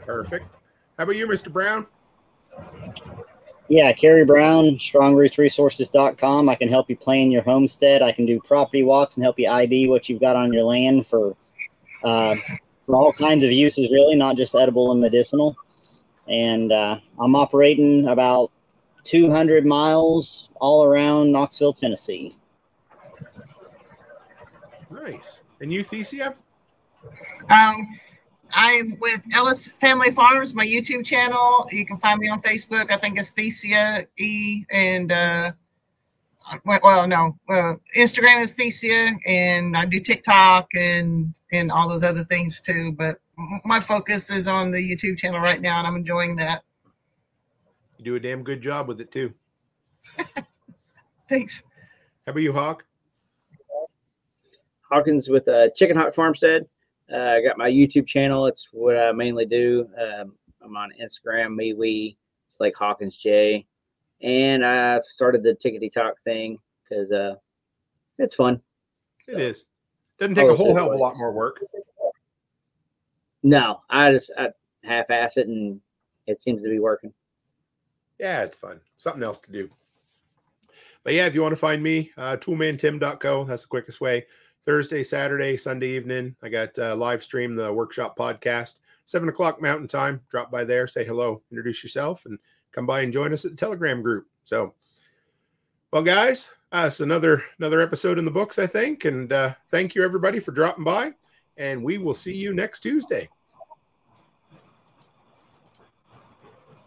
Perfect. How about you, Mr. Brown? Yeah, Kerry Brown, strongrootsresources.com. I can help you plan your homestead. I can do property walks and help you ID what you've got on your land for uh, for all kinds of uses, really, not just edible and medicinal. And uh, I'm operating about 200 miles all around Knoxville, Tennessee. Nice. And you, Thecia? Um, I'm with Ellis Family Farms, my YouTube channel. You can find me on Facebook. I think it's Thecia E and uh, well, well, no, uh, Instagram is Thecia, and I do TikTok and and all those other things too. But my focus is on the YouTube channel right now, and I'm enjoying that. You do a damn good job with it too. <laughs> Thanks. How about you, Hawk? Hawkins with uh, Chicken Hawk Farmstead. Uh, I got my YouTube channel. It's what I mainly do. Um, I'm on Instagram, MeWe. It's like Hawkins J. And I've started the Tickety Talk thing because uh, it's fun. It So, is. Doesn't take Oh, a whole hell of a lot more work. No, I just I half-ass it, and it seems to be working. Yeah, it's fun. Something else to do. But yeah, if you want to find me, uh, toolmantim.co. That's the quickest way. Thursday, Saturday, Sunday evening, I got uh, live stream the workshop podcast, seven o'clock Mountain Time. Drop by there, say hello, introduce yourself, and come by and join us at the Telegram group. So, well, guys, uh, it's another another episode in the books, I think. And uh, thank you everybody for dropping by, and we will see you next Tuesday.